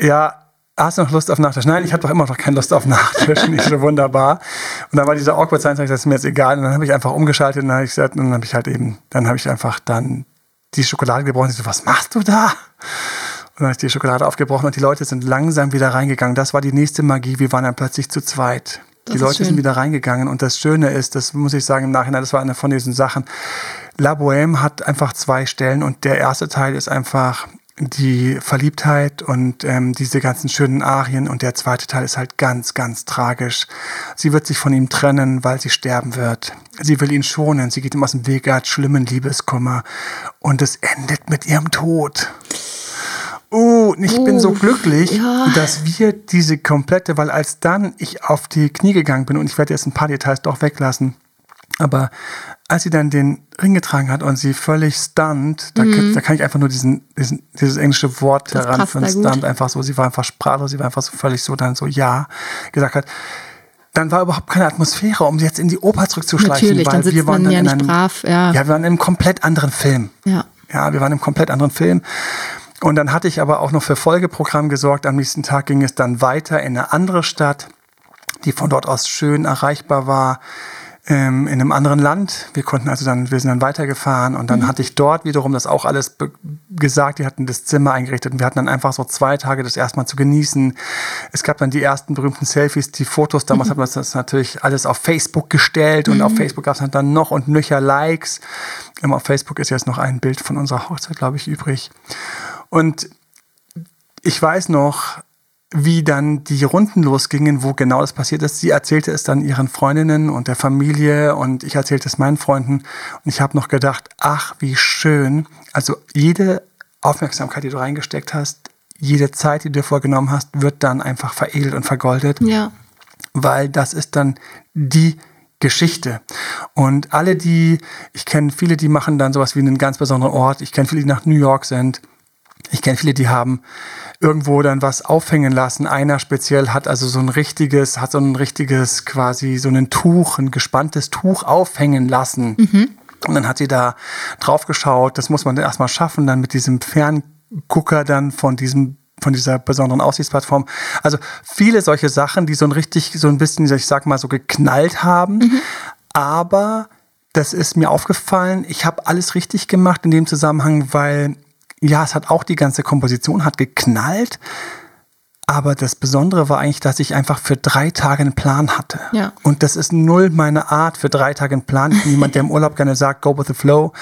ja, hast du noch Lust auf Nachtisch? Nein, ich habe doch immer noch keine Lust auf Nachtisch. Nicht so wunderbar. Und dann war dieser awkward Science, das ist mir jetzt egal. Und dann habe ich einfach umgeschaltet und dann habe ich gesagt, und dann habe ich halt eben, dann habe ich einfach dann die Schokolade gebrochen. Ich so, was machst du da? Und dann ist die Schokolade aufgebrochen und die Leute sind langsam wieder reingegangen. Das war die nächste Magie. Wir waren dann plötzlich zu zweit. Das die Leute schön. sind wieder reingegangen. Und das Schöne ist, das muss ich sagen im Nachhinein, das war eine von diesen Sachen. La Bohème hat einfach zwei Stellen und der erste Teil ist einfach die Verliebtheit und ähm, diese ganzen schönen Arien und der zweite Teil ist halt ganz, ganz tragisch. Sie wird sich von ihm trennen, weil sie sterben wird. Sie will ihn schonen, sie geht ihm aus dem Weg, er hat schlimmen Liebeskummer und es endet mit ihrem Tod. Oh, ich oh, bin so glücklich, ja. dass wir diese komplette, weil als dann ich auf die Knie gegangen bin und ich werde jetzt ein paar Details doch weglassen, aber als sie dann den Ring getragen hat und sie völlig stunned, da, mhm. da kann ich einfach nur diesen, diesen dieses englische Wort das heranführen, stunned, einfach so, sie war einfach sprachlos, sie war einfach so völlig so dann so ja gesagt hat dann war überhaupt keine Atmosphäre, um jetzt in die Oper zurückzuschleichen. Natürlich, weil dann wir waren man ja nicht einem, brav, ja. Ja, wir waren in einem komplett anderen Film. Ja. Ja, wir waren im komplett anderen Film. Und dann hatte ich aber auch noch für Folgeprogramm gesorgt. Am nächsten Tag ging es dann weiter in eine andere Stadt, die von dort aus schön erreichbar war ähm, in einem anderen Land. Wir konnten also dann, wir sind dann weitergefahren und dann mhm. hatte ich dort wiederum das auch alles gesagt. Die hatten das Zimmer eingerichtet und wir hatten dann einfach so zwei Tage das erstmal zu genießen. Es gab dann die ersten berühmten Selfies, die Fotos. Damals mhm. hat man das natürlich alles auf Facebook gestellt und mhm. auf Facebook gab es dann noch und nöcher Likes. Immer auf Facebook ist jetzt noch ein Bild von unserer Hochzeit, glaube ich, übrig. Und ich weiß noch, wie dann die Runden losgingen, wo genau das passiert ist. Sie erzählte es dann ihren Freundinnen und der Familie und ich erzählte es meinen Freunden. Und ich habe noch gedacht, ach, wie schön. Also jede Aufmerksamkeit, die du reingesteckt hast, jede Zeit, die du dir vorgenommen hast, wird dann einfach veredelt und vergoldet. Ja. Weil das ist dann die Geschichte. Und alle, die, ich kenne viele, die machen dann sowas wie einen ganz besonderen Ort. Ich kenne viele, die nach New York sind. Ich kenne viele, die haben irgendwo dann was aufhängen lassen. Einer speziell hat also so ein richtiges, hat so ein richtiges quasi so ein Tuch, ein gespanntes Tuch aufhängen lassen. Mhm. Und dann hat sie da drauf geschaut. Das muss man erstmal schaffen, dann mit diesem Ferngucker dann von diesem von dieser besonderen Aussichtsplattform. Also viele solche Sachen, die so ein richtig, so ein bisschen, ich sag mal, so geknallt haben. Mhm. Aber das ist mir aufgefallen. Ich habe alles richtig gemacht in dem Zusammenhang, weil ja, es hat auch die ganze Komposition hat geknallt. Aber das Besondere war eigentlich, dass ich einfach für drei Tage einen Plan hatte. Ja. Und das ist null meine Art, für drei Tage einen Plan. Jemand, der im Urlaub gerne sagt, go with the flow.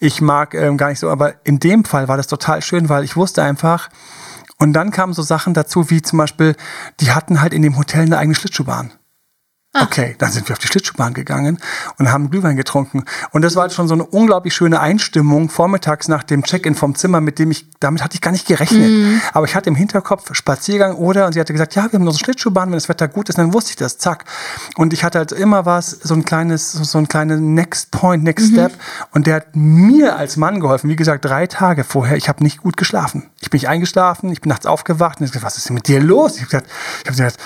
Ich mag ähm, gar nicht so, aber in dem Fall war das total schön, weil ich wusste einfach, und dann kamen so Sachen dazu, wie zum Beispiel, die hatten halt in dem Hotel eine eigene Schlittschuhbahn. Ah. Okay, dann sind wir auf die Schlittschuhbahn gegangen und haben Glühwein getrunken. Und das war halt schon so eine unglaublich schöne Einstimmung vormittags nach dem Check-in vom Zimmer, mit dem ich, damit hatte ich gar nicht gerechnet. Mm. Aber ich hatte im Hinterkopf Spaziergang oder, und sie hatte gesagt, ja, wir haben noch so eine Schlittschuhbahn, wenn das Wetter gut ist, dann wusste ich das, zack. Und ich hatte halt immer was, so ein kleines, so ein kleines Next Point, Next mhm. Step. Und der hat mir als Mann geholfen. Wie gesagt, drei Tage vorher, ich habe nicht gut geschlafen. Ich bin nicht eingeschlafen, ich bin nachts aufgewacht und ich gesagt, was ist denn mit dir los? Ich habe gesagt, ich habe gesagt,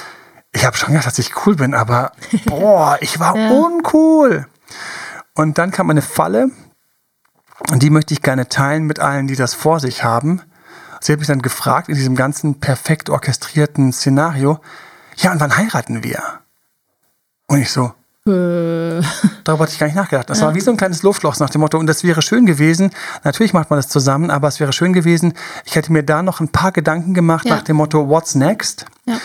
ich habe schon gedacht, dass ich cool bin, aber boah, ich war ja. uncool. Und dann kam eine Falle und die möchte ich gerne teilen mit allen, die das vor sich haben. Sie hat mich dann gefragt in diesem ganzen perfekt orchestrierten Szenario, ja, und wann heiraten wir? Und ich so, Äh. Darüber hatte ich gar nicht nachgedacht. Das ja. war wie so ein kleines Luftloch nach dem Motto, und das wäre schön gewesen. Natürlich macht man das zusammen, aber es wäre schön gewesen. Ich hätte mir da noch ein paar Gedanken gemacht ja. nach dem Motto, what's next? Ja.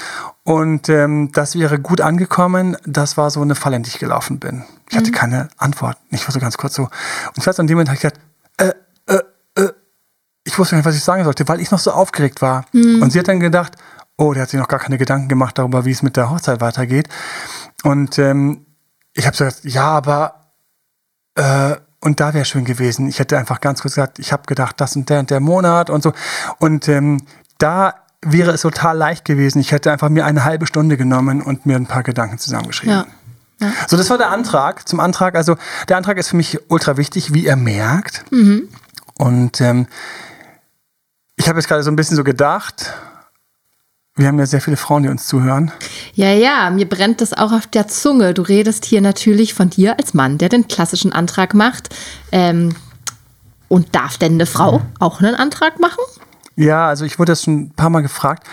Und ähm, das wäre gut angekommen. Das war so eine Falle, in die ich gelaufen bin. Ich mhm. hatte keine Antwort. Ich war so ganz kurz so. Und ich weiß, an dem Moment habe ich gedacht, äh, äh, äh. Ich wusste nicht, was ich sagen sollte, weil ich noch so aufgeregt war. Mhm. Und sie hat dann gedacht, oh, der hat sich noch gar keine Gedanken gemacht darüber, wie es mit der Hochzeit weitergeht. Und ähm, ich habe gesagt, ja, aber äh, und da wäre schön gewesen. Ich hätte einfach ganz kurz gesagt, ich habe gedacht, das und der und der Monat und so. Und ähm, da wäre es total leicht gewesen. Ich hätte einfach mir eine halbe Stunde genommen und mir ein paar Gedanken zusammengeschrieben. Ja. Ja. So, das war der Antrag. Zum Antrag, also der Antrag ist für mich ultra wichtig, wie er merkt. Mhm. Und ähm, ich habe jetzt gerade so ein bisschen so gedacht, wir haben ja sehr viele Frauen, die uns zuhören. Ja, ja, mir brennt das auch auf der Zunge. Du redest hier natürlich von dir als Mann, der den klassischen Antrag macht. Ähm, und darf denn eine Frau auch einen Antrag machen? Ja, also ich wurde das schon ein paar Mal gefragt.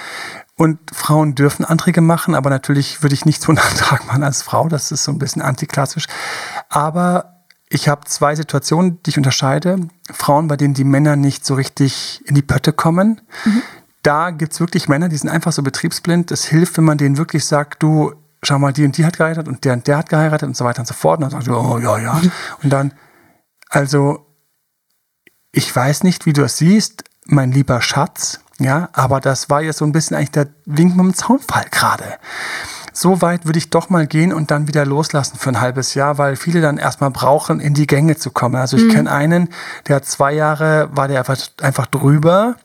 Und Frauen dürfen Anträge machen, aber natürlich würde ich nicht so einen Antrag machen als Frau. Das ist so ein bisschen antiklassisch. Aber ich habe zwei Situationen, die ich unterscheide. Frauen, bei denen die Männer nicht so richtig in die Pötte kommen. Mhm da gibt es wirklich Männer, die sind einfach so betriebsblind. Es hilft, wenn man denen wirklich sagt, du, schau mal, die und die hat geheiratet und der und der hat geheiratet und so weiter und so fort. Und dann sagt oh ja, ja. Und dann, also, ich weiß nicht, wie du es siehst, mein lieber Schatz, ja, aber das war jetzt so ein bisschen eigentlich der Wink mit dem Zaunfall gerade. So weit würde ich doch mal gehen und dann wieder loslassen für ein halbes Jahr, weil viele dann erstmal brauchen, in die Gänge zu kommen. Also ich mhm. kenne einen, der hat zwei Jahre, war der einfach, einfach drüber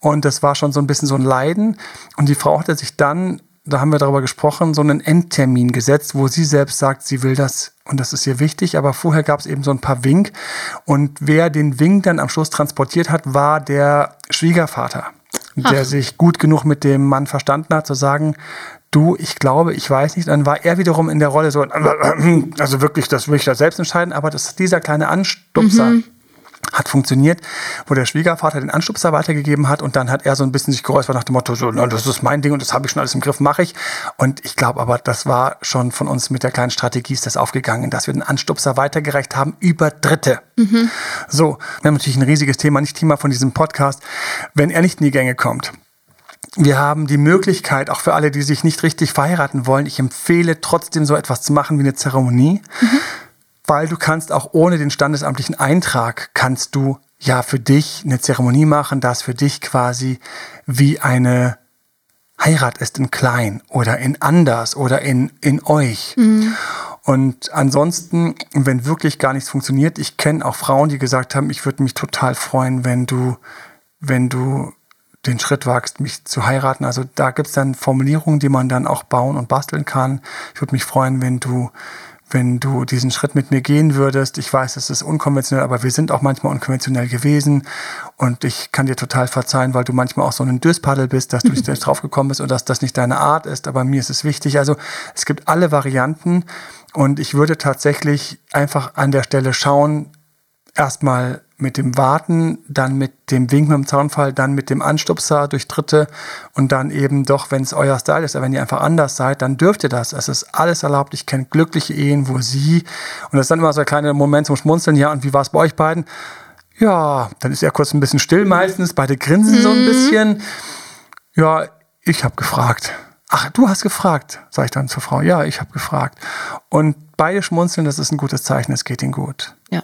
und das war schon so ein bisschen so ein Leiden. Und die Frau hatte sich dann, da haben wir darüber gesprochen, so einen Endtermin gesetzt, wo sie selbst sagt, sie will das und das ist ihr wichtig. Aber vorher gab es eben so ein paar Wink. Und wer den Wink dann am Schluss transportiert hat, war der Schwiegervater, Ach. der sich gut genug mit dem Mann verstanden hat, zu sagen, du, ich glaube, ich weiß nicht. Dann war er wiederum in der Rolle so, also wirklich, das will ich da selbst entscheiden, aber das ist dieser kleine Anstupser. Mhm hat funktioniert, wo der Schwiegervater den Anstupser weitergegeben hat und dann hat er so ein bisschen sich geräuspert nach dem Motto, so, na, das ist mein Ding und das habe ich schon alles im Griff, mache ich. Und ich glaube aber, das war schon von uns mit der kleinen Strategie ist das aufgegangen, dass wir den Anstupser weitergereicht haben über Dritte. Mhm. So, wir haben natürlich ein riesiges Thema, nicht Thema von diesem Podcast, wenn er nicht in die Gänge kommt. Wir haben die Möglichkeit, auch für alle, die sich nicht richtig verheiraten wollen, ich empfehle trotzdem so etwas zu machen wie eine Zeremonie. Mhm weil du kannst auch ohne den standesamtlichen Eintrag kannst du ja für dich eine Zeremonie machen, das für dich quasi wie eine Heirat ist in klein oder in anders oder in, in euch. Mhm. Und ansonsten, wenn wirklich gar nichts funktioniert, ich kenne auch Frauen, die gesagt haben, ich würde mich total freuen, wenn du, wenn du den Schritt wagst, mich zu heiraten. Also da gibt es dann Formulierungen, die man dann auch bauen und basteln kann. Ich würde mich freuen, wenn du wenn du diesen Schritt mit mir gehen würdest. Ich weiß, es ist unkonventionell, aber wir sind auch manchmal unkonventionell gewesen. Und ich kann dir total verzeihen, weil du manchmal auch so ein Döspaddel bist, dass du nicht drauf gekommen bist und dass das nicht deine Art ist. Aber mir ist es wichtig. Also es gibt alle Varianten. Und ich würde tatsächlich einfach an der Stelle schauen, erstmal mit dem Warten, dann mit dem Wink mit dem Zaunfall, dann mit dem Anstupser durch Dritte und dann eben doch, wenn es euer Style ist, aber wenn ihr einfach anders seid, dann dürft ihr das. Es ist alles erlaubt. Ich kenne glückliche Ehen, wo sie, und das ist dann immer so ein kleiner Moment zum Schmunzeln, ja, und wie war es bei euch beiden? Ja, dann ist er kurz ein bisschen still meistens, beide grinsen mhm. so ein mhm. bisschen. Ja, ich habe gefragt. Ach, du hast gefragt, sage ich dann zur Frau. Ja, ich habe gefragt. Und beide schmunzeln, das ist ein gutes Zeichen, es geht ihnen gut. Ja.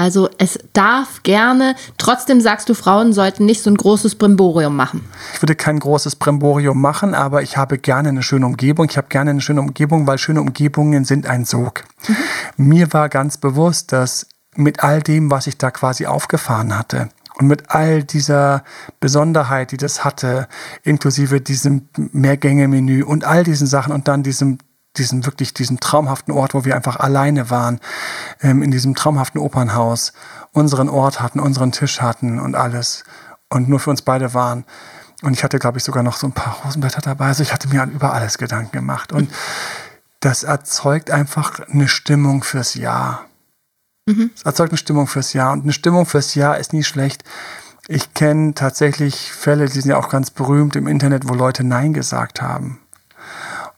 Also es darf gerne, trotzdem sagst du, Frauen sollten nicht so ein großes Brimborium machen. Ich würde kein großes Brimborium machen, aber ich habe gerne eine schöne Umgebung. Ich habe gerne eine schöne Umgebung, weil schöne Umgebungen sind ein Sog. Mhm. Mir war ganz bewusst, dass mit all dem, was ich da quasi aufgefahren hatte, und mit all dieser Besonderheit, die das hatte, inklusive diesem Mehrgänge-Menü und all diesen Sachen und dann diesem diesen wirklich diesem traumhaften Ort, wo wir einfach alleine waren, ähm, in diesem traumhaften Opernhaus, unseren Ort hatten, unseren Tisch hatten und alles und nur für uns beide waren. Und ich hatte, glaube ich, sogar noch so ein paar Rosenblätter dabei. Also ich hatte mir über alles Gedanken gemacht. Und das erzeugt einfach eine Stimmung fürs Jahr. Mhm. Es erzeugt eine Stimmung fürs Jahr. Und eine Stimmung fürs Jahr ist nie schlecht. Ich kenne tatsächlich Fälle, die sind ja auch ganz berühmt im Internet, wo Leute Nein gesagt haben.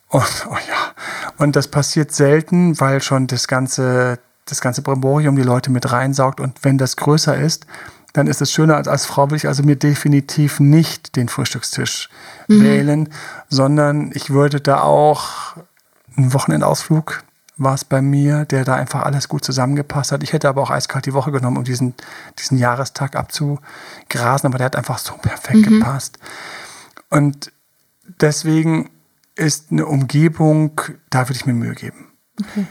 Und, oh ja, und das passiert selten, weil schon das ganze, das ganze Brimborium die Leute mit reinsaugt. Und wenn das größer ist, dann ist es schöner als als Frau will ich also mir definitiv nicht den Frühstückstisch mhm. wählen, sondern ich würde da auch einen Wochenendausflug war es bei mir, der da einfach alles gut zusammengepasst hat. Ich hätte aber auch eiskalt die Woche genommen, um diesen, diesen Jahrestag abzugrasen, aber der hat einfach so perfekt mhm. gepasst. Und deswegen ist eine Umgebung, da würde ich mir Mühe geben. Okay.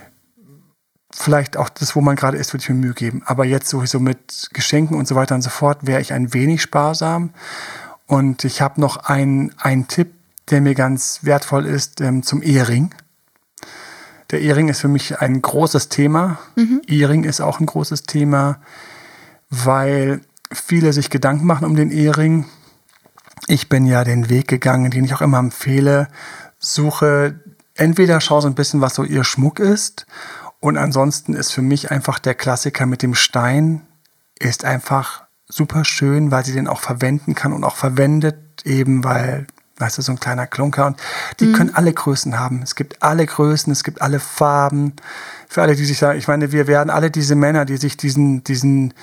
Vielleicht auch das, wo man gerade ist, würde ich mir Mühe geben. Aber jetzt sowieso mit Geschenken und so weiter und so fort wäre ich ein wenig sparsam. Und ich habe noch einen Tipp, der mir ganz wertvoll ist ähm, zum Ehering. Der Ehering ist für mich ein großes Thema. Mhm. Ehering ist auch ein großes Thema, weil viele sich Gedanken machen um den Ehering. Ich bin ja den Weg gegangen, den ich auch immer empfehle, suche, entweder schau so ein bisschen, was so ihr Schmuck ist. Und ansonsten ist für mich einfach der Klassiker mit dem Stein, ist einfach super schön, weil sie den auch verwenden kann und auch verwendet, eben weil, weißt du, so ein kleiner Klunker. Und die mhm. können alle Größen haben. Es gibt alle Größen, es gibt alle Farben. Für alle, die sich sagen, ich meine, wir werden alle diese Männer, die sich diesen, diesen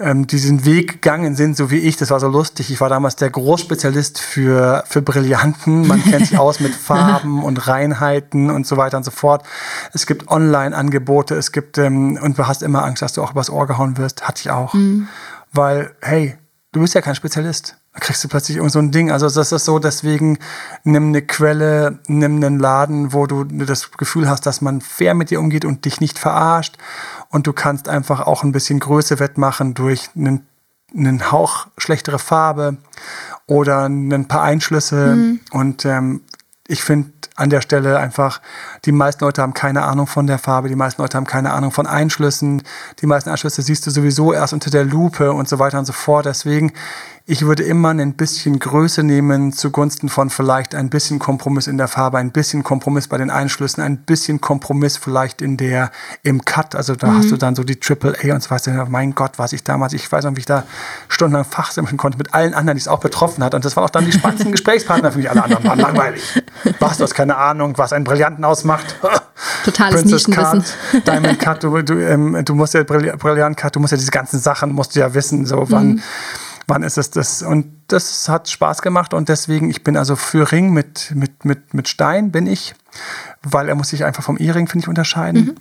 ähm, diesen Weg gegangen sind, so wie ich. Das war so lustig. Ich war damals der Großspezialist für, für Brillanten. Man kennt sich aus mit Farben und Reinheiten und so weiter und so fort. Es gibt Online-Angebote, es gibt, ähm, und du hast immer Angst, dass du auch übers Ohr gehauen wirst. Hatte ich auch. Mhm. Weil, hey, du bist ja kein Spezialist. Da kriegst du plötzlich irgend so ein Ding. Also das ist so, deswegen nimm eine Quelle, nimm einen Laden, wo du das Gefühl hast, dass man fair mit dir umgeht und dich nicht verarscht und du kannst einfach auch ein bisschen Größe wettmachen durch einen, einen Hauch schlechtere Farbe oder ein paar Einschlüsse. Mhm. Und ähm, ich finde an der Stelle einfach, die meisten Leute haben keine Ahnung von der Farbe, die meisten Leute haben keine Ahnung von Einschlüssen. Die meisten Einschlüsse siehst du sowieso erst unter der Lupe und so weiter und so fort. Deswegen ich würde immer ein bisschen Größe nehmen zugunsten von vielleicht ein bisschen Kompromiss in der Farbe, ein bisschen Kompromiss bei den Einschlüssen, ein bisschen Kompromiss vielleicht in der, im Cut. Also da mhm. hast du dann so die Triple A und so weiter. Mein Gott, was ich damals, ich weiß noch, wie ich da stundenlang fachsimpeln konnte mit allen anderen, die es auch betroffen hat. Und das waren auch dann die spannendsten Gesprächspartner für mich. Alle anderen waren langweilig. Was, du hast keine Ahnung, was einen Brillanten ausmacht. Totales Princess Cut, Diamond Cut, du, du, ähm, du musst ja Brillant Cut, du musst ja diese ganzen Sachen, musst du ja wissen, so wann. Mhm wann ist es das? Und das hat Spaß gemacht und deswegen, ich bin also für Ring mit, mit, mit, mit Stein bin ich, weil er muss sich einfach vom E-Ring, finde ich, unterscheiden. Mhm.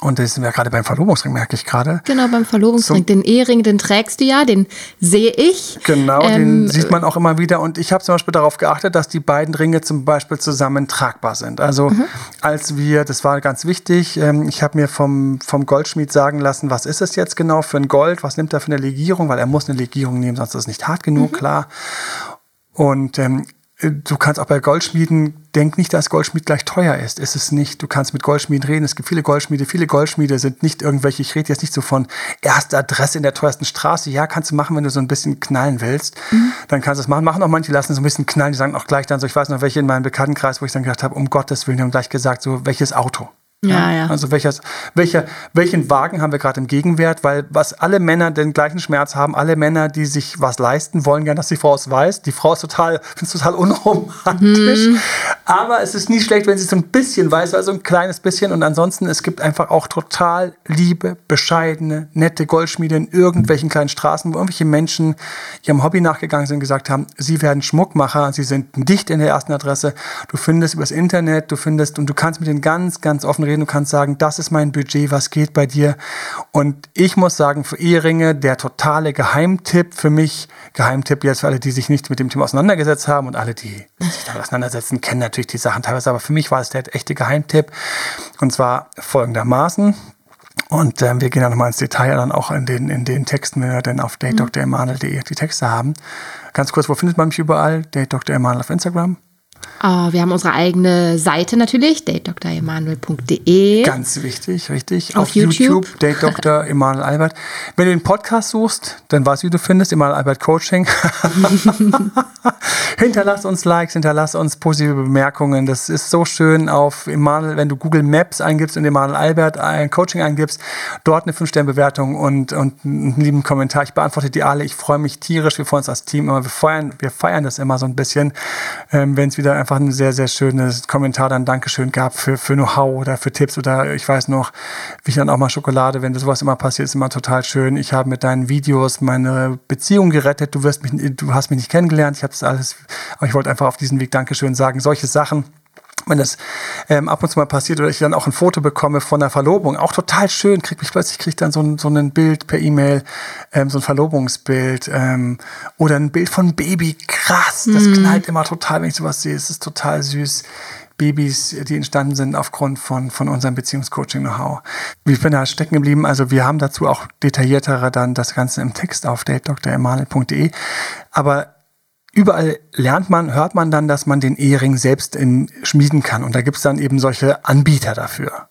Und das sind wir gerade beim Verlobungsring, merke ich gerade. Genau, beim Verlobungsring. So, den Ehering, den trägst du ja, den sehe ich. Genau, ähm, den sieht man auch immer wieder. Und ich habe zum Beispiel darauf geachtet, dass die beiden Ringe zum Beispiel zusammen tragbar sind. Also mhm. als wir, das war ganz wichtig, ähm, ich habe mir vom, vom Goldschmied sagen lassen, was ist es jetzt genau für ein Gold, was nimmt er für eine Legierung, weil er muss eine Legierung nehmen, sonst ist es nicht hart genug, mhm. klar. Und ähm, du kannst auch bei Goldschmieden, denk nicht, dass Goldschmied gleich teuer ist. Ist es nicht. Du kannst mit Goldschmieden reden. Es gibt viele Goldschmiede. Viele Goldschmiede sind nicht irgendwelche, ich rede jetzt nicht so von erster Adresse in der teuersten Straße. Ja, kannst du machen, wenn du so ein bisschen knallen willst. Mhm. Dann kannst du es machen. Machen auch manche, lassen so ein bisschen knallen. Die sagen auch gleich dann so, ich weiß noch welche in meinem Bekanntenkreis, wo ich dann gedacht habe, um Gottes Willen, die haben gleich gesagt, so, welches Auto? Ja, ja. Also welches, welcher, welchen Wagen haben wir gerade im Gegenwert? Weil was alle Männer den gleichen Schmerz haben, alle Männer, die sich was leisten, wollen gerne, dass die Frau es weiß. Die Frau ist total, finde es total unromantisch. Mhm. Aber es ist nie schlecht, wenn sie so ein bisschen weiß, also ein kleines bisschen. Und ansonsten, es gibt einfach auch total liebe, bescheidene, nette Goldschmiede in irgendwelchen kleinen Straßen, wo irgendwelche Menschen ihrem Hobby nachgegangen sind und gesagt haben, sie werden Schmuckmacher, sie sind dicht in der ersten Adresse. Du findest übers Internet, du findest und du kannst mit denen ganz, ganz offen reden reden, du kannst sagen, das ist mein Budget, was geht bei dir. Und ich muss sagen, für Eheringe der totale Geheimtipp für mich, Geheimtipp jetzt für alle, die sich nicht mit dem Thema auseinandergesetzt haben und alle, die sich damit auseinandersetzen, kennen natürlich die Sachen teilweise, aber für mich war es der echte Geheimtipp. Und zwar folgendermaßen. Und ähm, wir gehen dann nochmal ins Detail, dann auch in den, in den Texten, wenn wir dann auf datedremanuel.de die Texte haben. Ganz kurz, wo findet man mich überall? Date Dr. Emanuel auf Instagram. Uh, wir haben unsere eigene Seite natürlich, datedremanuel.de. Ganz wichtig, richtig. Auf, Auf YouTube. YouTube, Date Dr. Emanuel Albert. Wenn du den Podcast suchst, dann weißt du, wie du findest, Emanuel Albert Coaching. hinterlass uns Likes, hinterlass uns positive Bemerkungen. Das ist so schön auf Emanuel, wenn du Google Maps eingibst und Emanuel Albert ein Coaching eingibst, dort eine 5-Sterne-Bewertung und, und einen lieben Kommentar. Ich beantworte die alle. Ich freue mich tierisch. Wir freuen uns als Team immer. Wir feiern, wir feiern das immer so ein bisschen, ähm, wenn es wieder einfach ein sehr, sehr schönes Kommentar, dann Dankeschön gab für, für Know-how oder für Tipps oder ich weiß noch, wie ich dann auch mal Schokolade, wenn sowas immer passiert, ist immer total schön. Ich habe mit deinen Videos meine Beziehung gerettet, du wirst mich, du hast mich nicht kennengelernt, ich habe das alles, aber ich wollte einfach auf diesem Weg Dankeschön sagen. Solche Sachen wenn das ähm, ab und zu mal passiert oder ich dann auch ein Foto bekomme von der Verlobung, auch total schön, krieg mich plötzlich krieg dann so ein, so ein Bild per E-Mail, ähm, so ein Verlobungsbild ähm, oder ein Bild von Baby, krass, das mhm. knallt immer total, wenn ich sowas sehe, es ist total süß. Babys, die entstanden sind aufgrund von, von unserem Beziehungscoaching-Know-how. Ich bin da stecken geblieben, also wir haben dazu auch detailliertere dann das Ganze im Text auf datedremanuel.de, aber überall lernt man, hört man dann, dass man den Ehering selbst in, schmieden kann. Und da gibt's dann eben solche Anbieter dafür.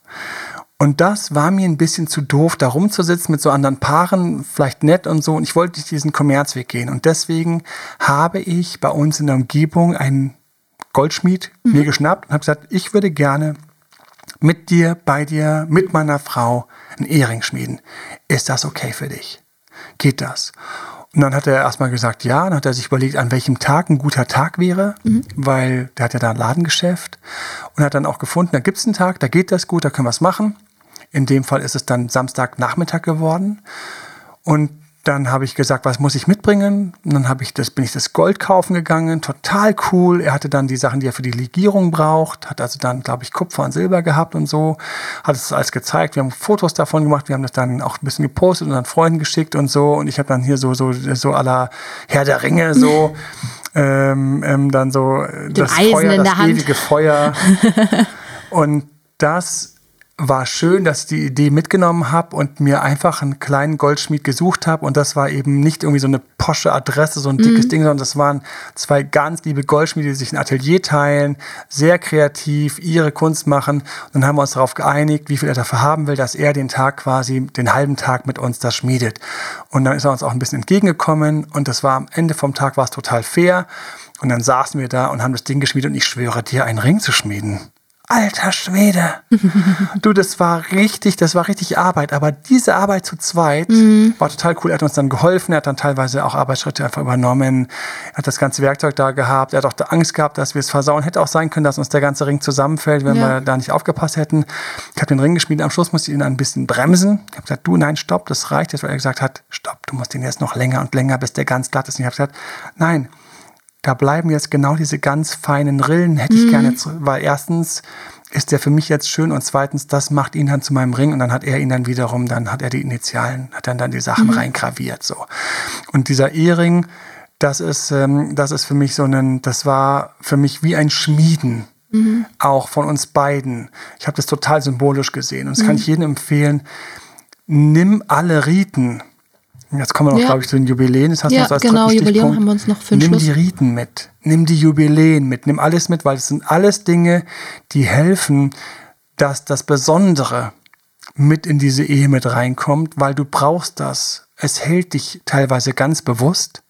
Und das war mir ein bisschen zu doof, da rumzusitzen mit so anderen Paaren, vielleicht nett und so. Und ich wollte diesen Kommerzweg gehen. Und deswegen habe ich bei uns in der Umgebung einen Goldschmied mhm. mir geschnappt und habe gesagt, ich würde gerne mit dir, bei dir, mit meiner Frau einen Ehering schmieden. Ist das okay für dich? Geht das? Und dann hat er erstmal gesagt, ja. Dann hat er sich überlegt, an welchem Tag ein guter Tag wäre, mhm. weil der hat ja da ein Ladengeschäft. Und hat dann auch gefunden, da gibt es einen Tag, da geht das gut, da können wir es machen. In dem Fall ist es dann Samstagnachmittag geworden. Und dann habe ich gesagt, was muss ich mitbringen? Und dann habe ich das, bin ich das Gold kaufen gegangen. Total cool. Er hatte dann die Sachen, die er für die Legierung braucht. Hat also dann, glaube ich, Kupfer und Silber gehabt und so. Hat es alles gezeigt. Wir haben Fotos davon gemacht. Wir haben das dann auch ein bisschen gepostet und dann Freunden geschickt und so. Und ich habe dann hier so, so, so aller Herr der Ringe so, ähm, ähm, dann so Den das Eisen Feuer, das ewige Feuer. und das war schön, dass ich die Idee mitgenommen habe und mir einfach einen kleinen Goldschmied gesucht habe. Und das war eben nicht irgendwie so eine posche Adresse, so ein dickes mhm. Ding, sondern das waren zwei ganz liebe Goldschmiede, die sich ein Atelier teilen, sehr kreativ, ihre Kunst machen. Und dann haben wir uns darauf geeinigt, wie viel er dafür haben will, dass er den Tag quasi, den halben Tag mit uns das schmiedet. Und dann ist er uns auch ein bisschen entgegengekommen. Und das war am Ende vom Tag war es total fair. Und dann saßen wir da und haben das Ding geschmiedet und ich schwöre dir, einen Ring zu schmieden alter Schwede. du, das war richtig, das war richtig Arbeit. Aber diese Arbeit zu zweit mhm. war total cool. Er hat uns dann geholfen. Er hat dann teilweise auch Arbeitsschritte einfach übernommen. Er hat das ganze Werkzeug da gehabt. Er hat auch Angst gehabt, dass wir es versauen. Hätte auch sein können, dass uns der ganze Ring zusammenfällt, wenn ja. wir da nicht aufgepasst hätten. Ich habe den Ring geschmiedet. Am Schluss musste ich ihn ein bisschen bremsen. Ich habe gesagt, du, nein, stopp, das reicht jetzt, weil er gesagt hat, stopp, du musst den jetzt noch länger und länger, bis der ganz glatt ist. Und ich habe gesagt, nein, da bleiben jetzt genau diese ganz feinen Rillen, hätte ich mhm. gerne, weil erstens ist der für mich jetzt schön und zweitens, das macht ihn dann zu meinem Ring und dann hat er ihn dann wiederum, dann hat er die Initialen, hat dann dann die Sachen mhm. reingraviert, so. Und dieser Ehering, das ist, ähm, das ist für mich so ein, das war für mich wie ein Schmieden. Mhm. Auch von uns beiden. Ich habe das total symbolisch gesehen. Und das mhm. kann ich jedem empfehlen. Nimm alle Riten, Jetzt kommen wir noch, ja. glaube ich, zu den Jubiläen. Das hast ja, du als genau, Jubiläum haben wir uns noch für Nimm Schluss. die Riten mit, nimm die Jubiläen mit, nimm alles mit, weil es sind alles Dinge, die helfen, dass das Besondere mit in diese Ehe mit reinkommt, weil du brauchst das. Es hält dich teilweise ganz bewusst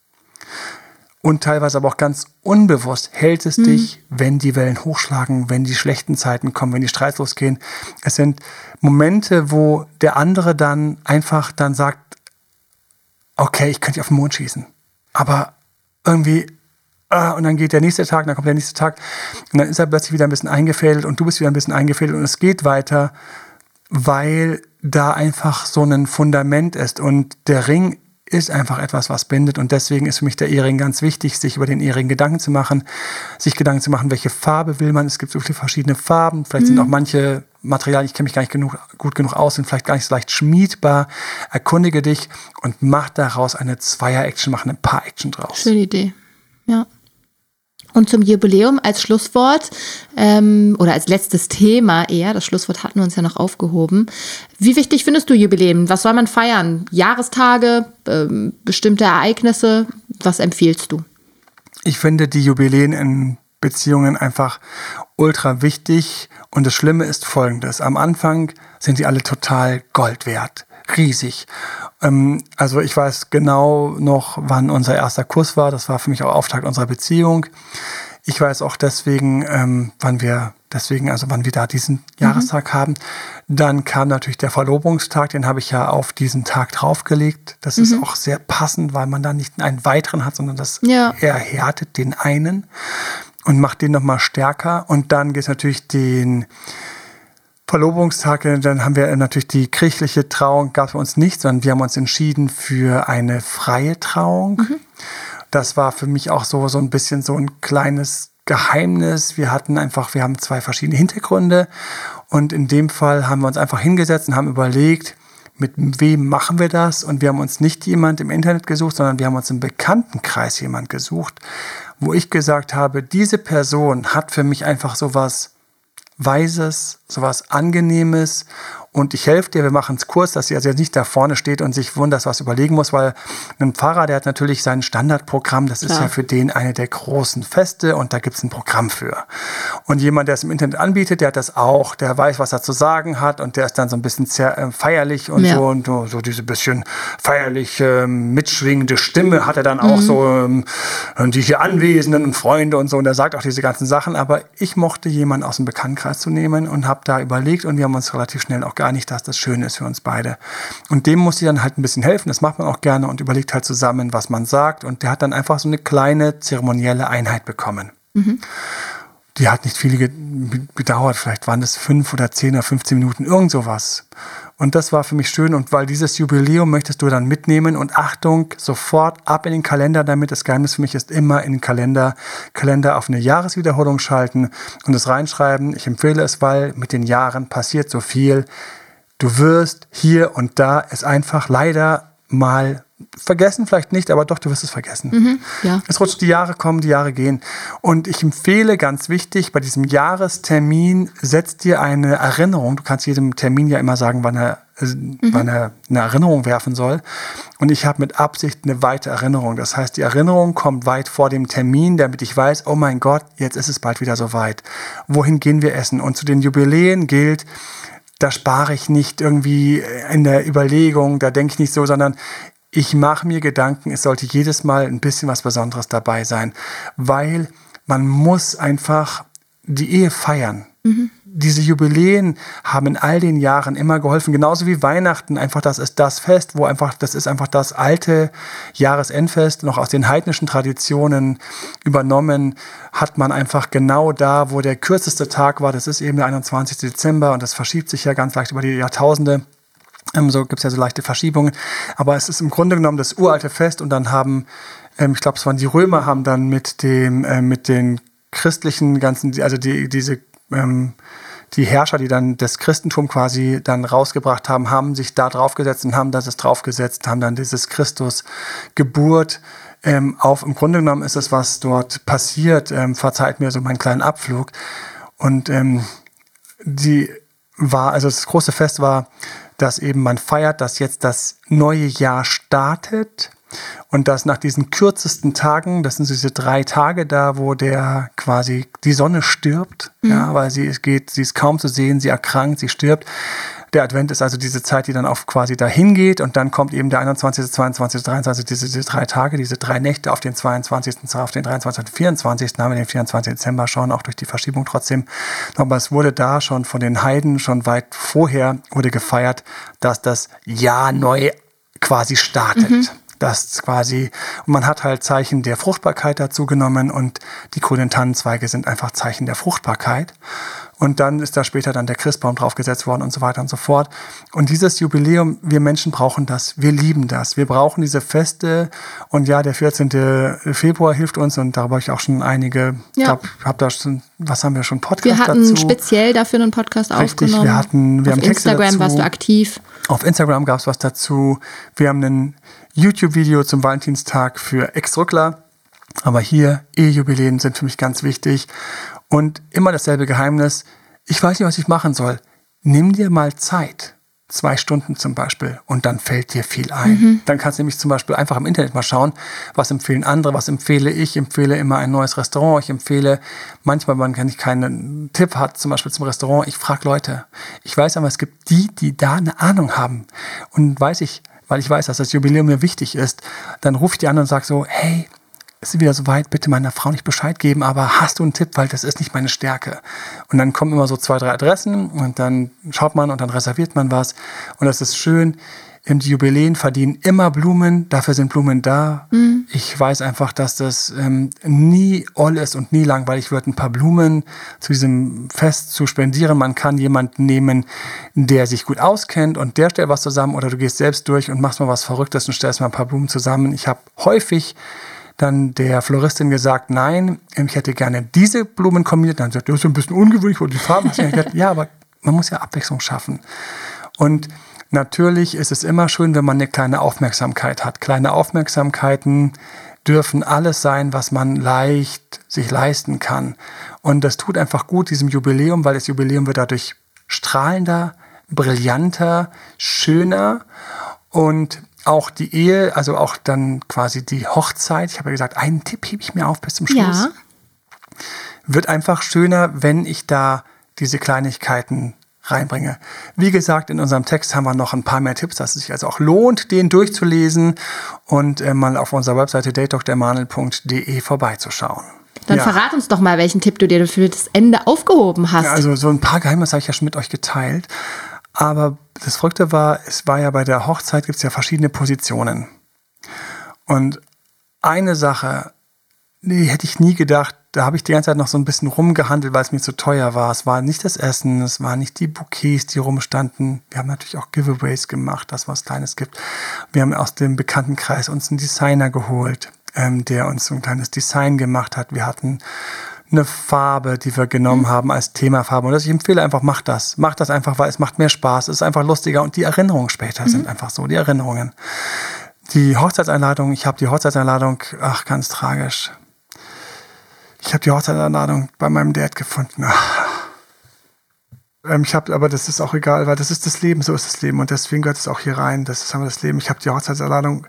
und teilweise aber auch ganz unbewusst hält es mhm. dich, wenn die Wellen hochschlagen, wenn die schlechten Zeiten kommen, wenn die Streits losgehen. Es sind Momente, wo der andere dann einfach dann sagt, okay, ich könnte auf den Mond schießen. Aber irgendwie, äh, und dann geht der nächste Tag, dann kommt der nächste Tag, und dann ist er plötzlich wieder ein bisschen eingefädelt und du bist wieder ein bisschen eingefädelt und es geht weiter, weil da einfach so ein Fundament ist und der Ring ist einfach etwas, was bindet und deswegen ist für mich der Ehering ganz wichtig, sich über den Ehering Gedanken zu machen, sich Gedanken zu machen, welche Farbe will man. Es gibt so viele verschiedene Farben, vielleicht mhm. sind auch manche Materialien, ich kenne mich gar nicht genug, gut genug aus, sind vielleicht gar nicht so leicht schmiedbar. Erkundige dich und mach daraus eine Zweier-Action, mach eine Paar-Action draus. Schöne Idee. Ja. Und zum Jubiläum als Schlusswort ähm, oder als letztes Thema eher, das Schlusswort hatten wir uns ja noch aufgehoben. Wie wichtig findest du Jubiläen? Was soll man feiern? Jahrestage, ähm, bestimmte Ereignisse? Was empfiehlst du? Ich finde die Jubiläen in Beziehungen einfach ultra wichtig. Und das Schlimme ist folgendes. Am Anfang sind die alle total Gold wert. Riesig. Ähm, also ich weiß genau noch, wann unser erster Kurs war. Das war für mich auch Auftakt unserer Beziehung. Ich weiß auch deswegen, ähm, wann wir deswegen, also wann wir da diesen mhm. Jahrestag haben. Dann kam natürlich der Verlobungstag, den habe ich ja auf diesen Tag draufgelegt. Das mhm. ist auch sehr passend, weil man da nicht einen weiteren hat, sondern das ja. erhärtet den einen. Und macht den nochmal stärker. Und dann geht es natürlich den Verlobungstag, dann haben wir natürlich die kirchliche Trauung, gab es uns nicht, sondern wir haben uns entschieden für eine freie Trauung. Mhm. Das war für mich auch so, so ein bisschen so ein kleines Geheimnis. Wir hatten einfach, wir haben zwei verschiedene Hintergründe und in dem Fall haben wir uns einfach hingesetzt und haben überlegt, mit wem machen wir das? Und wir haben uns nicht jemand im Internet gesucht, sondern wir haben uns im Bekanntenkreis jemand gesucht, wo ich gesagt habe, diese Person hat für mich einfach sowas Weises, sowas Angenehmes und ich helfe dir, wir machen es kurz, dass sie also jetzt nicht da vorne steht und sich wundert, was überlegen muss, weil ein Pfarrer, der hat natürlich sein Standardprogramm, das Klar. ist ja für den eine der großen Feste und da gibt es ein Programm für. Und jemand, der es im Internet anbietet, der hat das auch, der weiß, was er zu sagen hat und der ist dann so ein bisschen sehr, äh, feierlich und ja. so und so, so diese bisschen feierlich äh, mitschwingende Stimme hat er dann auch mhm. so ähm, die hier Anwesenden und Freunde und so und er sagt auch diese ganzen Sachen, aber ich mochte jemanden aus dem Bekanntenkreis zu nehmen und habe da überlegt und wir haben uns relativ schnell auch gar nicht, dass das schön ist für uns beide. Und dem muss ich dann halt ein bisschen helfen. Das macht man auch gerne und überlegt halt zusammen, was man sagt. Und der hat dann einfach so eine kleine zeremonielle Einheit bekommen. Mhm. Die hat nicht viel gedauert, vielleicht waren es fünf oder zehn oder 15 Minuten, irgend sowas. Und das war für mich schön. Und weil dieses Jubiläum möchtest du dann mitnehmen und Achtung, sofort ab in den Kalender damit. Das Geheimnis für mich ist immer in den Kalender, Kalender auf eine Jahreswiederholung schalten und es reinschreiben. Ich empfehle es, weil mit den Jahren passiert so viel. Du wirst hier und da es einfach leider mal vergessen, vielleicht nicht, aber doch, du wirst es vergessen. Mhm, ja. Es rutscht, die Jahre kommen, die Jahre gehen. Und ich empfehle ganz wichtig, bei diesem Jahrestermin setzt dir eine Erinnerung. Du kannst jedem Termin ja immer sagen, wann er, äh, mhm. wann er eine Erinnerung werfen soll. Und ich habe mit Absicht eine weite Erinnerung. Das heißt, die Erinnerung kommt weit vor dem Termin, damit ich weiß, oh mein Gott, jetzt ist es bald wieder soweit. Wohin gehen wir essen? Und zu den Jubiläen gilt, da spare ich nicht irgendwie in der Überlegung, da denke ich nicht so, sondern ich mache mir Gedanken, es sollte jedes Mal ein bisschen was Besonderes dabei sein, weil man muss einfach die Ehe feiern. Mhm. Diese Jubiläen haben in all den Jahren immer geholfen, genauso wie Weihnachten. Einfach, das ist das Fest, wo einfach, das ist einfach das alte Jahresendfest, noch aus den heidnischen Traditionen übernommen, hat man einfach genau da, wo der kürzeste Tag war, das ist eben der 21. Dezember und das verschiebt sich ja ganz leicht über die Jahrtausende so gibt es ja so leichte Verschiebungen. Aber es ist im Grunde genommen das uralte Fest und dann haben, ähm, ich glaube, es waren die Römer, haben dann mit dem, äh, mit den christlichen ganzen, also die, diese, ähm, die Herrscher, die dann das Christentum quasi dann rausgebracht haben, haben sich da draufgesetzt und haben das draufgesetzt, haben dann dieses Christus Geburt ähm, auf. Im Grunde genommen ist es, was dort passiert, ähm, verzeiht mir so meinen kleinen Abflug. Und ähm, die war, also das große Fest war dass eben man feiert, dass jetzt das neue Jahr startet und dass nach diesen kürzesten Tagen, das sind diese drei Tage da, wo der quasi die Sonne stirbt, mhm. ja, weil sie es geht, sie ist kaum zu sehen, sie erkrankt, sie stirbt, der Advent ist also diese Zeit, die dann auch quasi dahin geht und dann kommt eben der 21., 22., 23., diese, diese drei Tage, diese drei Nächte auf den 22., auf den 23., 24. haben wir den 24. Dezember schon, auch durch die Verschiebung trotzdem. Aber es wurde da schon von den Heiden schon weit vorher wurde gefeiert, dass das Jahr neu quasi startet. Mhm das quasi, und man hat halt Zeichen der Fruchtbarkeit dazu genommen und die grünen Tannenzweige sind einfach Zeichen der Fruchtbarkeit. Und dann ist da später dann der Christbaum draufgesetzt worden und so weiter und so fort. Und dieses Jubiläum, wir Menschen brauchen das. Wir lieben das. Wir brauchen diese Feste. Und ja, der 14. Februar hilft uns und darüber habe ich auch schon einige, ja. glaube, hab da schon, was haben wir schon, Podcast Wir hatten dazu. speziell dafür einen Podcast Richtig, aufgenommen. wir hatten, wir Auf haben Texte Instagram dazu. warst du aktiv. Auf Instagram gab es was dazu. Wir haben ein YouTube-Video zum Valentinstag für Ex-Rückler. Aber hier, E-Jubiläen sind für mich ganz wichtig. Und immer dasselbe Geheimnis. Ich weiß nicht, was ich machen soll. Nimm dir mal Zeit. Zwei Stunden zum Beispiel. Und dann fällt dir viel ein. Mhm. Dann kannst du nämlich zum Beispiel einfach im Internet mal schauen, was empfehlen andere, was empfehle ich. Empfehle immer ein neues Restaurant. Ich empfehle manchmal, wenn man keinen Tipp hat, zum Beispiel zum Restaurant, ich frage Leute. Ich weiß aber, es gibt die, die da eine Ahnung haben. Und weiß ich, weil ich weiß, dass das Jubiläum mir wichtig ist, dann rufe ich die an und sage so, hey, ist wieder so weit, bitte meiner Frau nicht Bescheid geben, aber hast du einen Tipp, weil das ist nicht meine Stärke. Und dann kommen immer so zwei, drei Adressen und dann schaut man und dann reserviert man was und das ist schön. Die Jubiläen verdienen immer Blumen, dafür sind Blumen da. Mhm. Ich weiß einfach, dass das ähm, nie all ist und nie langweilig wird, ein paar Blumen zu diesem Fest zu spendieren. Man kann jemanden nehmen, der sich gut auskennt und der stellt was zusammen oder du gehst selbst durch und machst mal was Verrücktes und stellst mal ein paar Blumen zusammen. Ich habe häufig dann der Floristin gesagt, nein, ich hätte gerne diese Blumen kombiniert. Dann sagt, das ist ein bisschen ungewöhnlich und die Farben. Gesagt, ja, aber man muss ja Abwechslung schaffen. Und natürlich ist es immer schön, wenn man eine kleine Aufmerksamkeit hat. Kleine Aufmerksamkeiten dürfen alles sein, was man leicht sich leisten kann. Und das tut einfach gut diesem Jubiläum, weil das Jubiläum wird dadurch strahlender, brillanter, schöner und auch die Ehe, also auch dann quasi die Hochzeit, ich habe ja gesagt, einen Tipp hebe ich mir auf bis zum Schluss, ja. wird einfach schöner, wenn ich da diese Kleinigkeiten reinbringe. Wie gesagt, in unserem Text haben wir noch ein paar mehr Tipps, dass es sich also auch lohnt, den durchzulesen und äh, mal auf unserer Webseite datedoktermanel.de vorbeizuschauen. Dann ja. verrat uns doch mal, welchen Tipp du dir für das Ende aufgehoben hast. Ja, also so ein paar Geheimnisse habe ich ja schon mit euch geteilt. Aber das Verrückte war, es war ja bei der Hochzeit gibt es ja verschiedene Positionen. Und eine Sache, die hätte ich nie gedacht, da habe ich die ganze Zeit noch so ein bisschen rumgehandelt, weil es mir zu teuer war. Es war nicht das Essen, es waren nicht die Bouquets, die rumstanden. Wir haben natürlich auch Giveaways gemacht, das was Kleines gibt. Wir haben aus dem Bekanntenkreis uns einen Designer geholt, ähm, der uns so ein kleines Design gemacht hat. Wir hatten eine Farbe, die wir genommen mhm. haben als Themafarbe. Und ich empfehle einfach, macht das. Macht das einfach, weil es macht mehr Spaß, es ist einfach lustiger und die Erinnerungen später mhm. sind einfach so, die Erinnerungen. Die Hochzeitseinladung, ich habe die Hochzeitseinladung, ach, ganz tragisch. Ich habe die Hochzeitseinladung bei meinem Dad gefunden. Ähm, ich habe, aber das ist auch egal, weil das ist das Leben, so ist das Leben und deswegen gehört es auch hier rein. Das ist aber das Leben. Ich habe die Hochzeitseinladung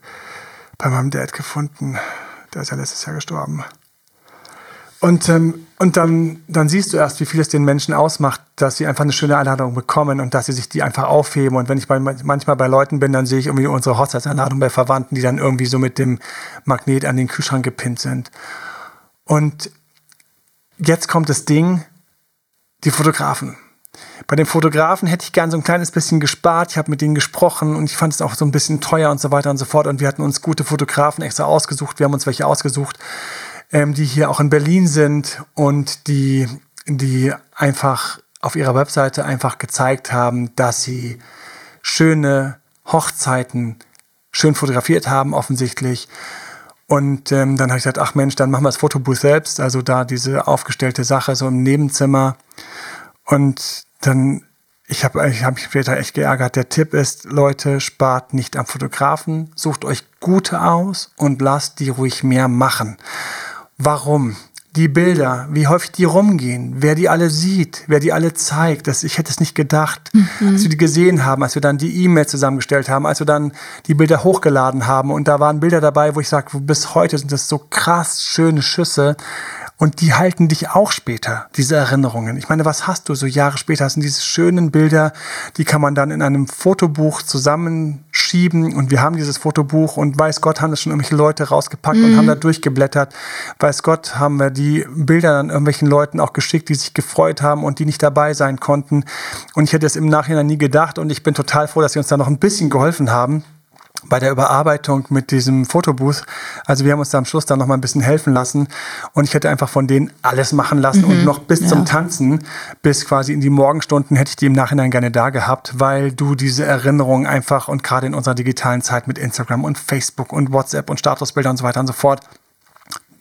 bei meinem Dad gefunden. Der ist ja letztes Jahr gestorben. Und, ähm, und dann, dann siehst du erst, wie viel es den Menschen ausmacht, dass sie einfach eine schöne Einladung bekommen und dass sie sich die einfach aufheben. Und wenn ich bei, manchmal bei Leuten bin, dann sehe ich irgendwie unsere Hochzeitseinladung bei Verwandten, die dann irgendwie so mit dem Magnet an den Kühlschrank gepinnt sind. Und jetzt kommt das Ding, die Fotografen. Bei den Fotografen hätte ich gern so ein kleines bisschen gespart. Ich habe mit denen gesprochen und ich fand es auch so ein bisschen teuer und so weiter und so fort. Und wir hatten uns gute Fotografen extra ausgesucht. Wir haben uns welche ausgesucht ähm, die hier auch in Berlin sind und die, die einfach auf ihrer Webseite einfach gezeigt haben, dass sie schöne Hochzeiten schön fotografiert haben, offensichtlich. Und ähm, dann habe ich gesagt, ach Mensch, dann machen wir das Fotobooth selbst, also da diese aufgestellte Sache so im Nebenzimmer. Und dann, ich habe ich hab mich später echt geärgert. Der Tipp ist, Leute, spart nicht am Fotografen, sucht euch gute aus und lasst die ruhig mehr machen. Warum? Die Bilder, wie häufig die rumgehen, wer die alle sieht, wer die alle zeigt. Das, ich hätte es nicht gedacht, mhm. als wir die gesehen haben, als wir dann die E-Mail zusammengestellt haben, als wir dann die Bilder hochgeladen haben. Und da waren Bilder dabei, wo ich sage, bis heute sind das so krass schöne Schüsse. Und die halten dich auch später, diese Erinnerungen. Ich meine, was hast du so Jahre später? Das sind diese schönen Bilder, die kann man dann in einem Fotobuch zusammenschieben. Und wir haben dieses Fotobuch und weiß Gott, haben das schon irgendwelche Leute rausgepackt mhm. und haben da durchgeblättert. Weiß Gott, haben wir die Bilder dann irgendwelchen Leuten auch geschickt, die sich gefreut haben und die nicht dabei sein konnten. Und ich hätte es im Nachhinein nie gedacht. Und ich bin total froh, dass sie uns da noch ein bisschen geholfen haben bei der Überarbeitung mit diesem Fotobooth. Also wir haben uns da am Schluss dann noch mal ein bisschen helfen lassen und ich hätte einfach von denen alles machen lassen mhm, und noch bis ja. zum Tanzen, bis quasi in die Morgenstunden hätte ich die im Nachhinein gerne da gehabt, weil du diese Erinnerung einfach und gerade in unserer digitalen Zeit mit Instagram und Facebook und WhatsApp und Statusbilder und so weiter und so fort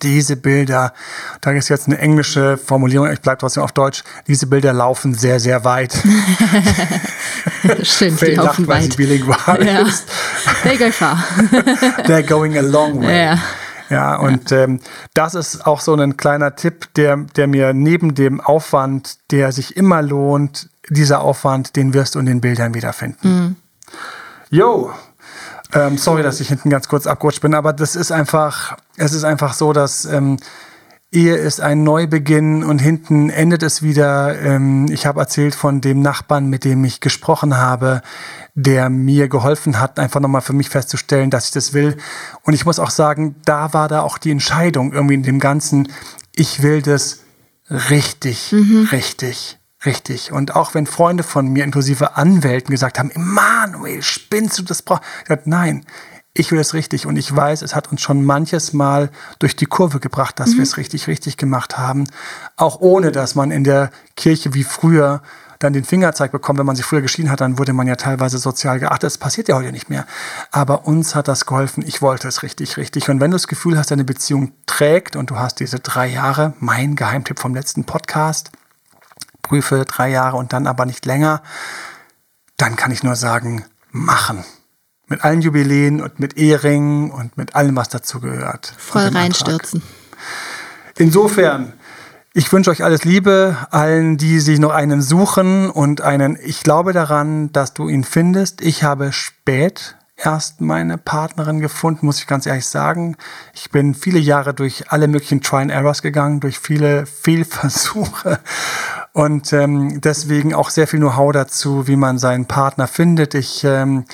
diese Bilder, da ist jetzt eine englische Formulierung, ich bleibe trotzdem auf Deutsch, diese Bilder laufen sehr, sehr weit. Stimmt, die laufen lacht, weit. bilingual ja. ist. They go far. They're going a long way. Ja. Ja, und ähm, das ist auch so ein kleiner Tipp, der, der mir neben dem Aufwand, der sich immer lohnt, dieser Aufwand, den wirst du in den Bildern wiederfinden. Mhm. Jo, ähm, sorry, dass ich hinten ganz kurz abgerutscht bin, aber das ist einfach, es ist einfach so, dass ähm, Ehe ist ein Neubeginn und hinten endet es wieder. Ähm, ich habe erzählt von dem Nachbarn, mit dem ich gesprochen habe, der mir geholfen hat, einfach nochmal für mich festzustellen, dass ich das will. Und ich muss auch sagen, da war da auch die Entscheidung irgendwie in dem Ganzen, ich will das richtig, mhm. richtig. Richtig. Und auch wenn Freunde von mir, inklusive Anwälten, gesagt haben, Emanuel, spinnst du das? Brauch? Ich gesagt, nein, ich will es richtig. Und ich weiß, es hat uns schon manches Mal durch die Kurve gebracht, dass mhm. wir es richtig, richtig gemacht haben. Auch ohne, dass man in der Kirche wie früher dann den Fingerzeig bekommt. Wenn man sich früher geschieden hat, dann wurde man ja teilweise sozial geachtet. Das passiert ja heute nicht mehr. Aber uns hat das geholfen. Ich wollte es richtig, richtig. Und wenn du das Gefühl hast, deine Beziehung trägt und du hast diese drei Jahre, mein Geheimtipp vom letzten Podcast, prüfe drei Jahre und dann aber nicht länger, dann kann ich nur sagen, machen. Mit allen Jubiläen und mit Eheringen und mit allem, was dazu gehört. Voll reinstürzen. Insofern, ich wünsche euch alles Liebe, allen, die sich noch einen suchen und einen, ich glaube daran, dass du ihn findest. Ich habe spät erst meine Partnerin gefunden, muss ich ganz ehrlich sagen. Ich bin viele Jahre durch alle möglichen Try and Errors gegangen, durch viele Fehlversuche und ähm, deswegen auch sehr viel Know-how dazu, wie man seinen Partner findet. Ich ähm,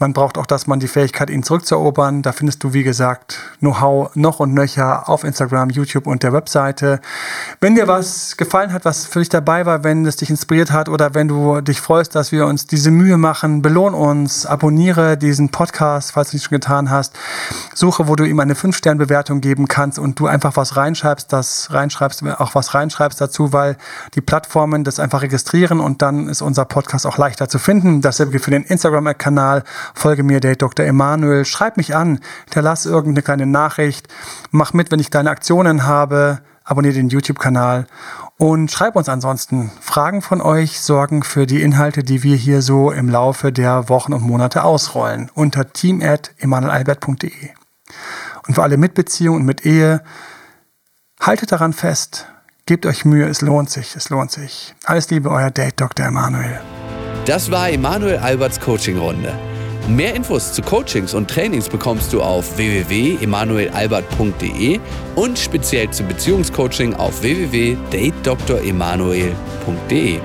man braucht auch, dass man die Fähigkeit, ihn zurückzuerobern. Da findest du, wie gesagt, Know-how noch und nöcher auf Instagram, YouTube und der Webseite. Wenn dir was gefallen hat, was für dich dabei war, wenn es dich inspiriert hat oder wenn du dich freust, dass wir uns diese Mühe machen, belohn uns, abonniere diesen Podcast, falls du nicht schon getan hast. Suche, wo du ihm eine 5-Sterne-Bewertung geben kannst und du einfach was reinschreibst, das reinschreibst, auch was reinschreibst dazu, weil die Plattformen das einfach registrieren und dann ist unser Podcast auch leichter zu finden. Dasselbe für den Instagram-Kanal folge mir, der Dr. Emanuel, schreib mich an, hinterlass irgendeine kleine Nachricht, mach mit, wenn ich deine Aktionen habe, abonniere den YouTube-Kanal und schreib uns ansonsten Fragen von euch, Sorgen für die Inhalte, die wir hier so im Laufe der Wochen und Monate ausrollen unter team@emanuelalbert.de. Und für alle Mitbeziehungen und mit Ehe, haltet daran fest, gebt euch Mühe, es lohnt sich, es lohnt sich. Alles Liebe, euer Date Dr. Emanuel. Das war Emanuel Alberts Coaching-Runde. Mehr Infos zu Coachings und Trainings bekommst du auf www.emanuelalbert.de und speziell zum Beziehungscoaching auf www.datedremanuel.de.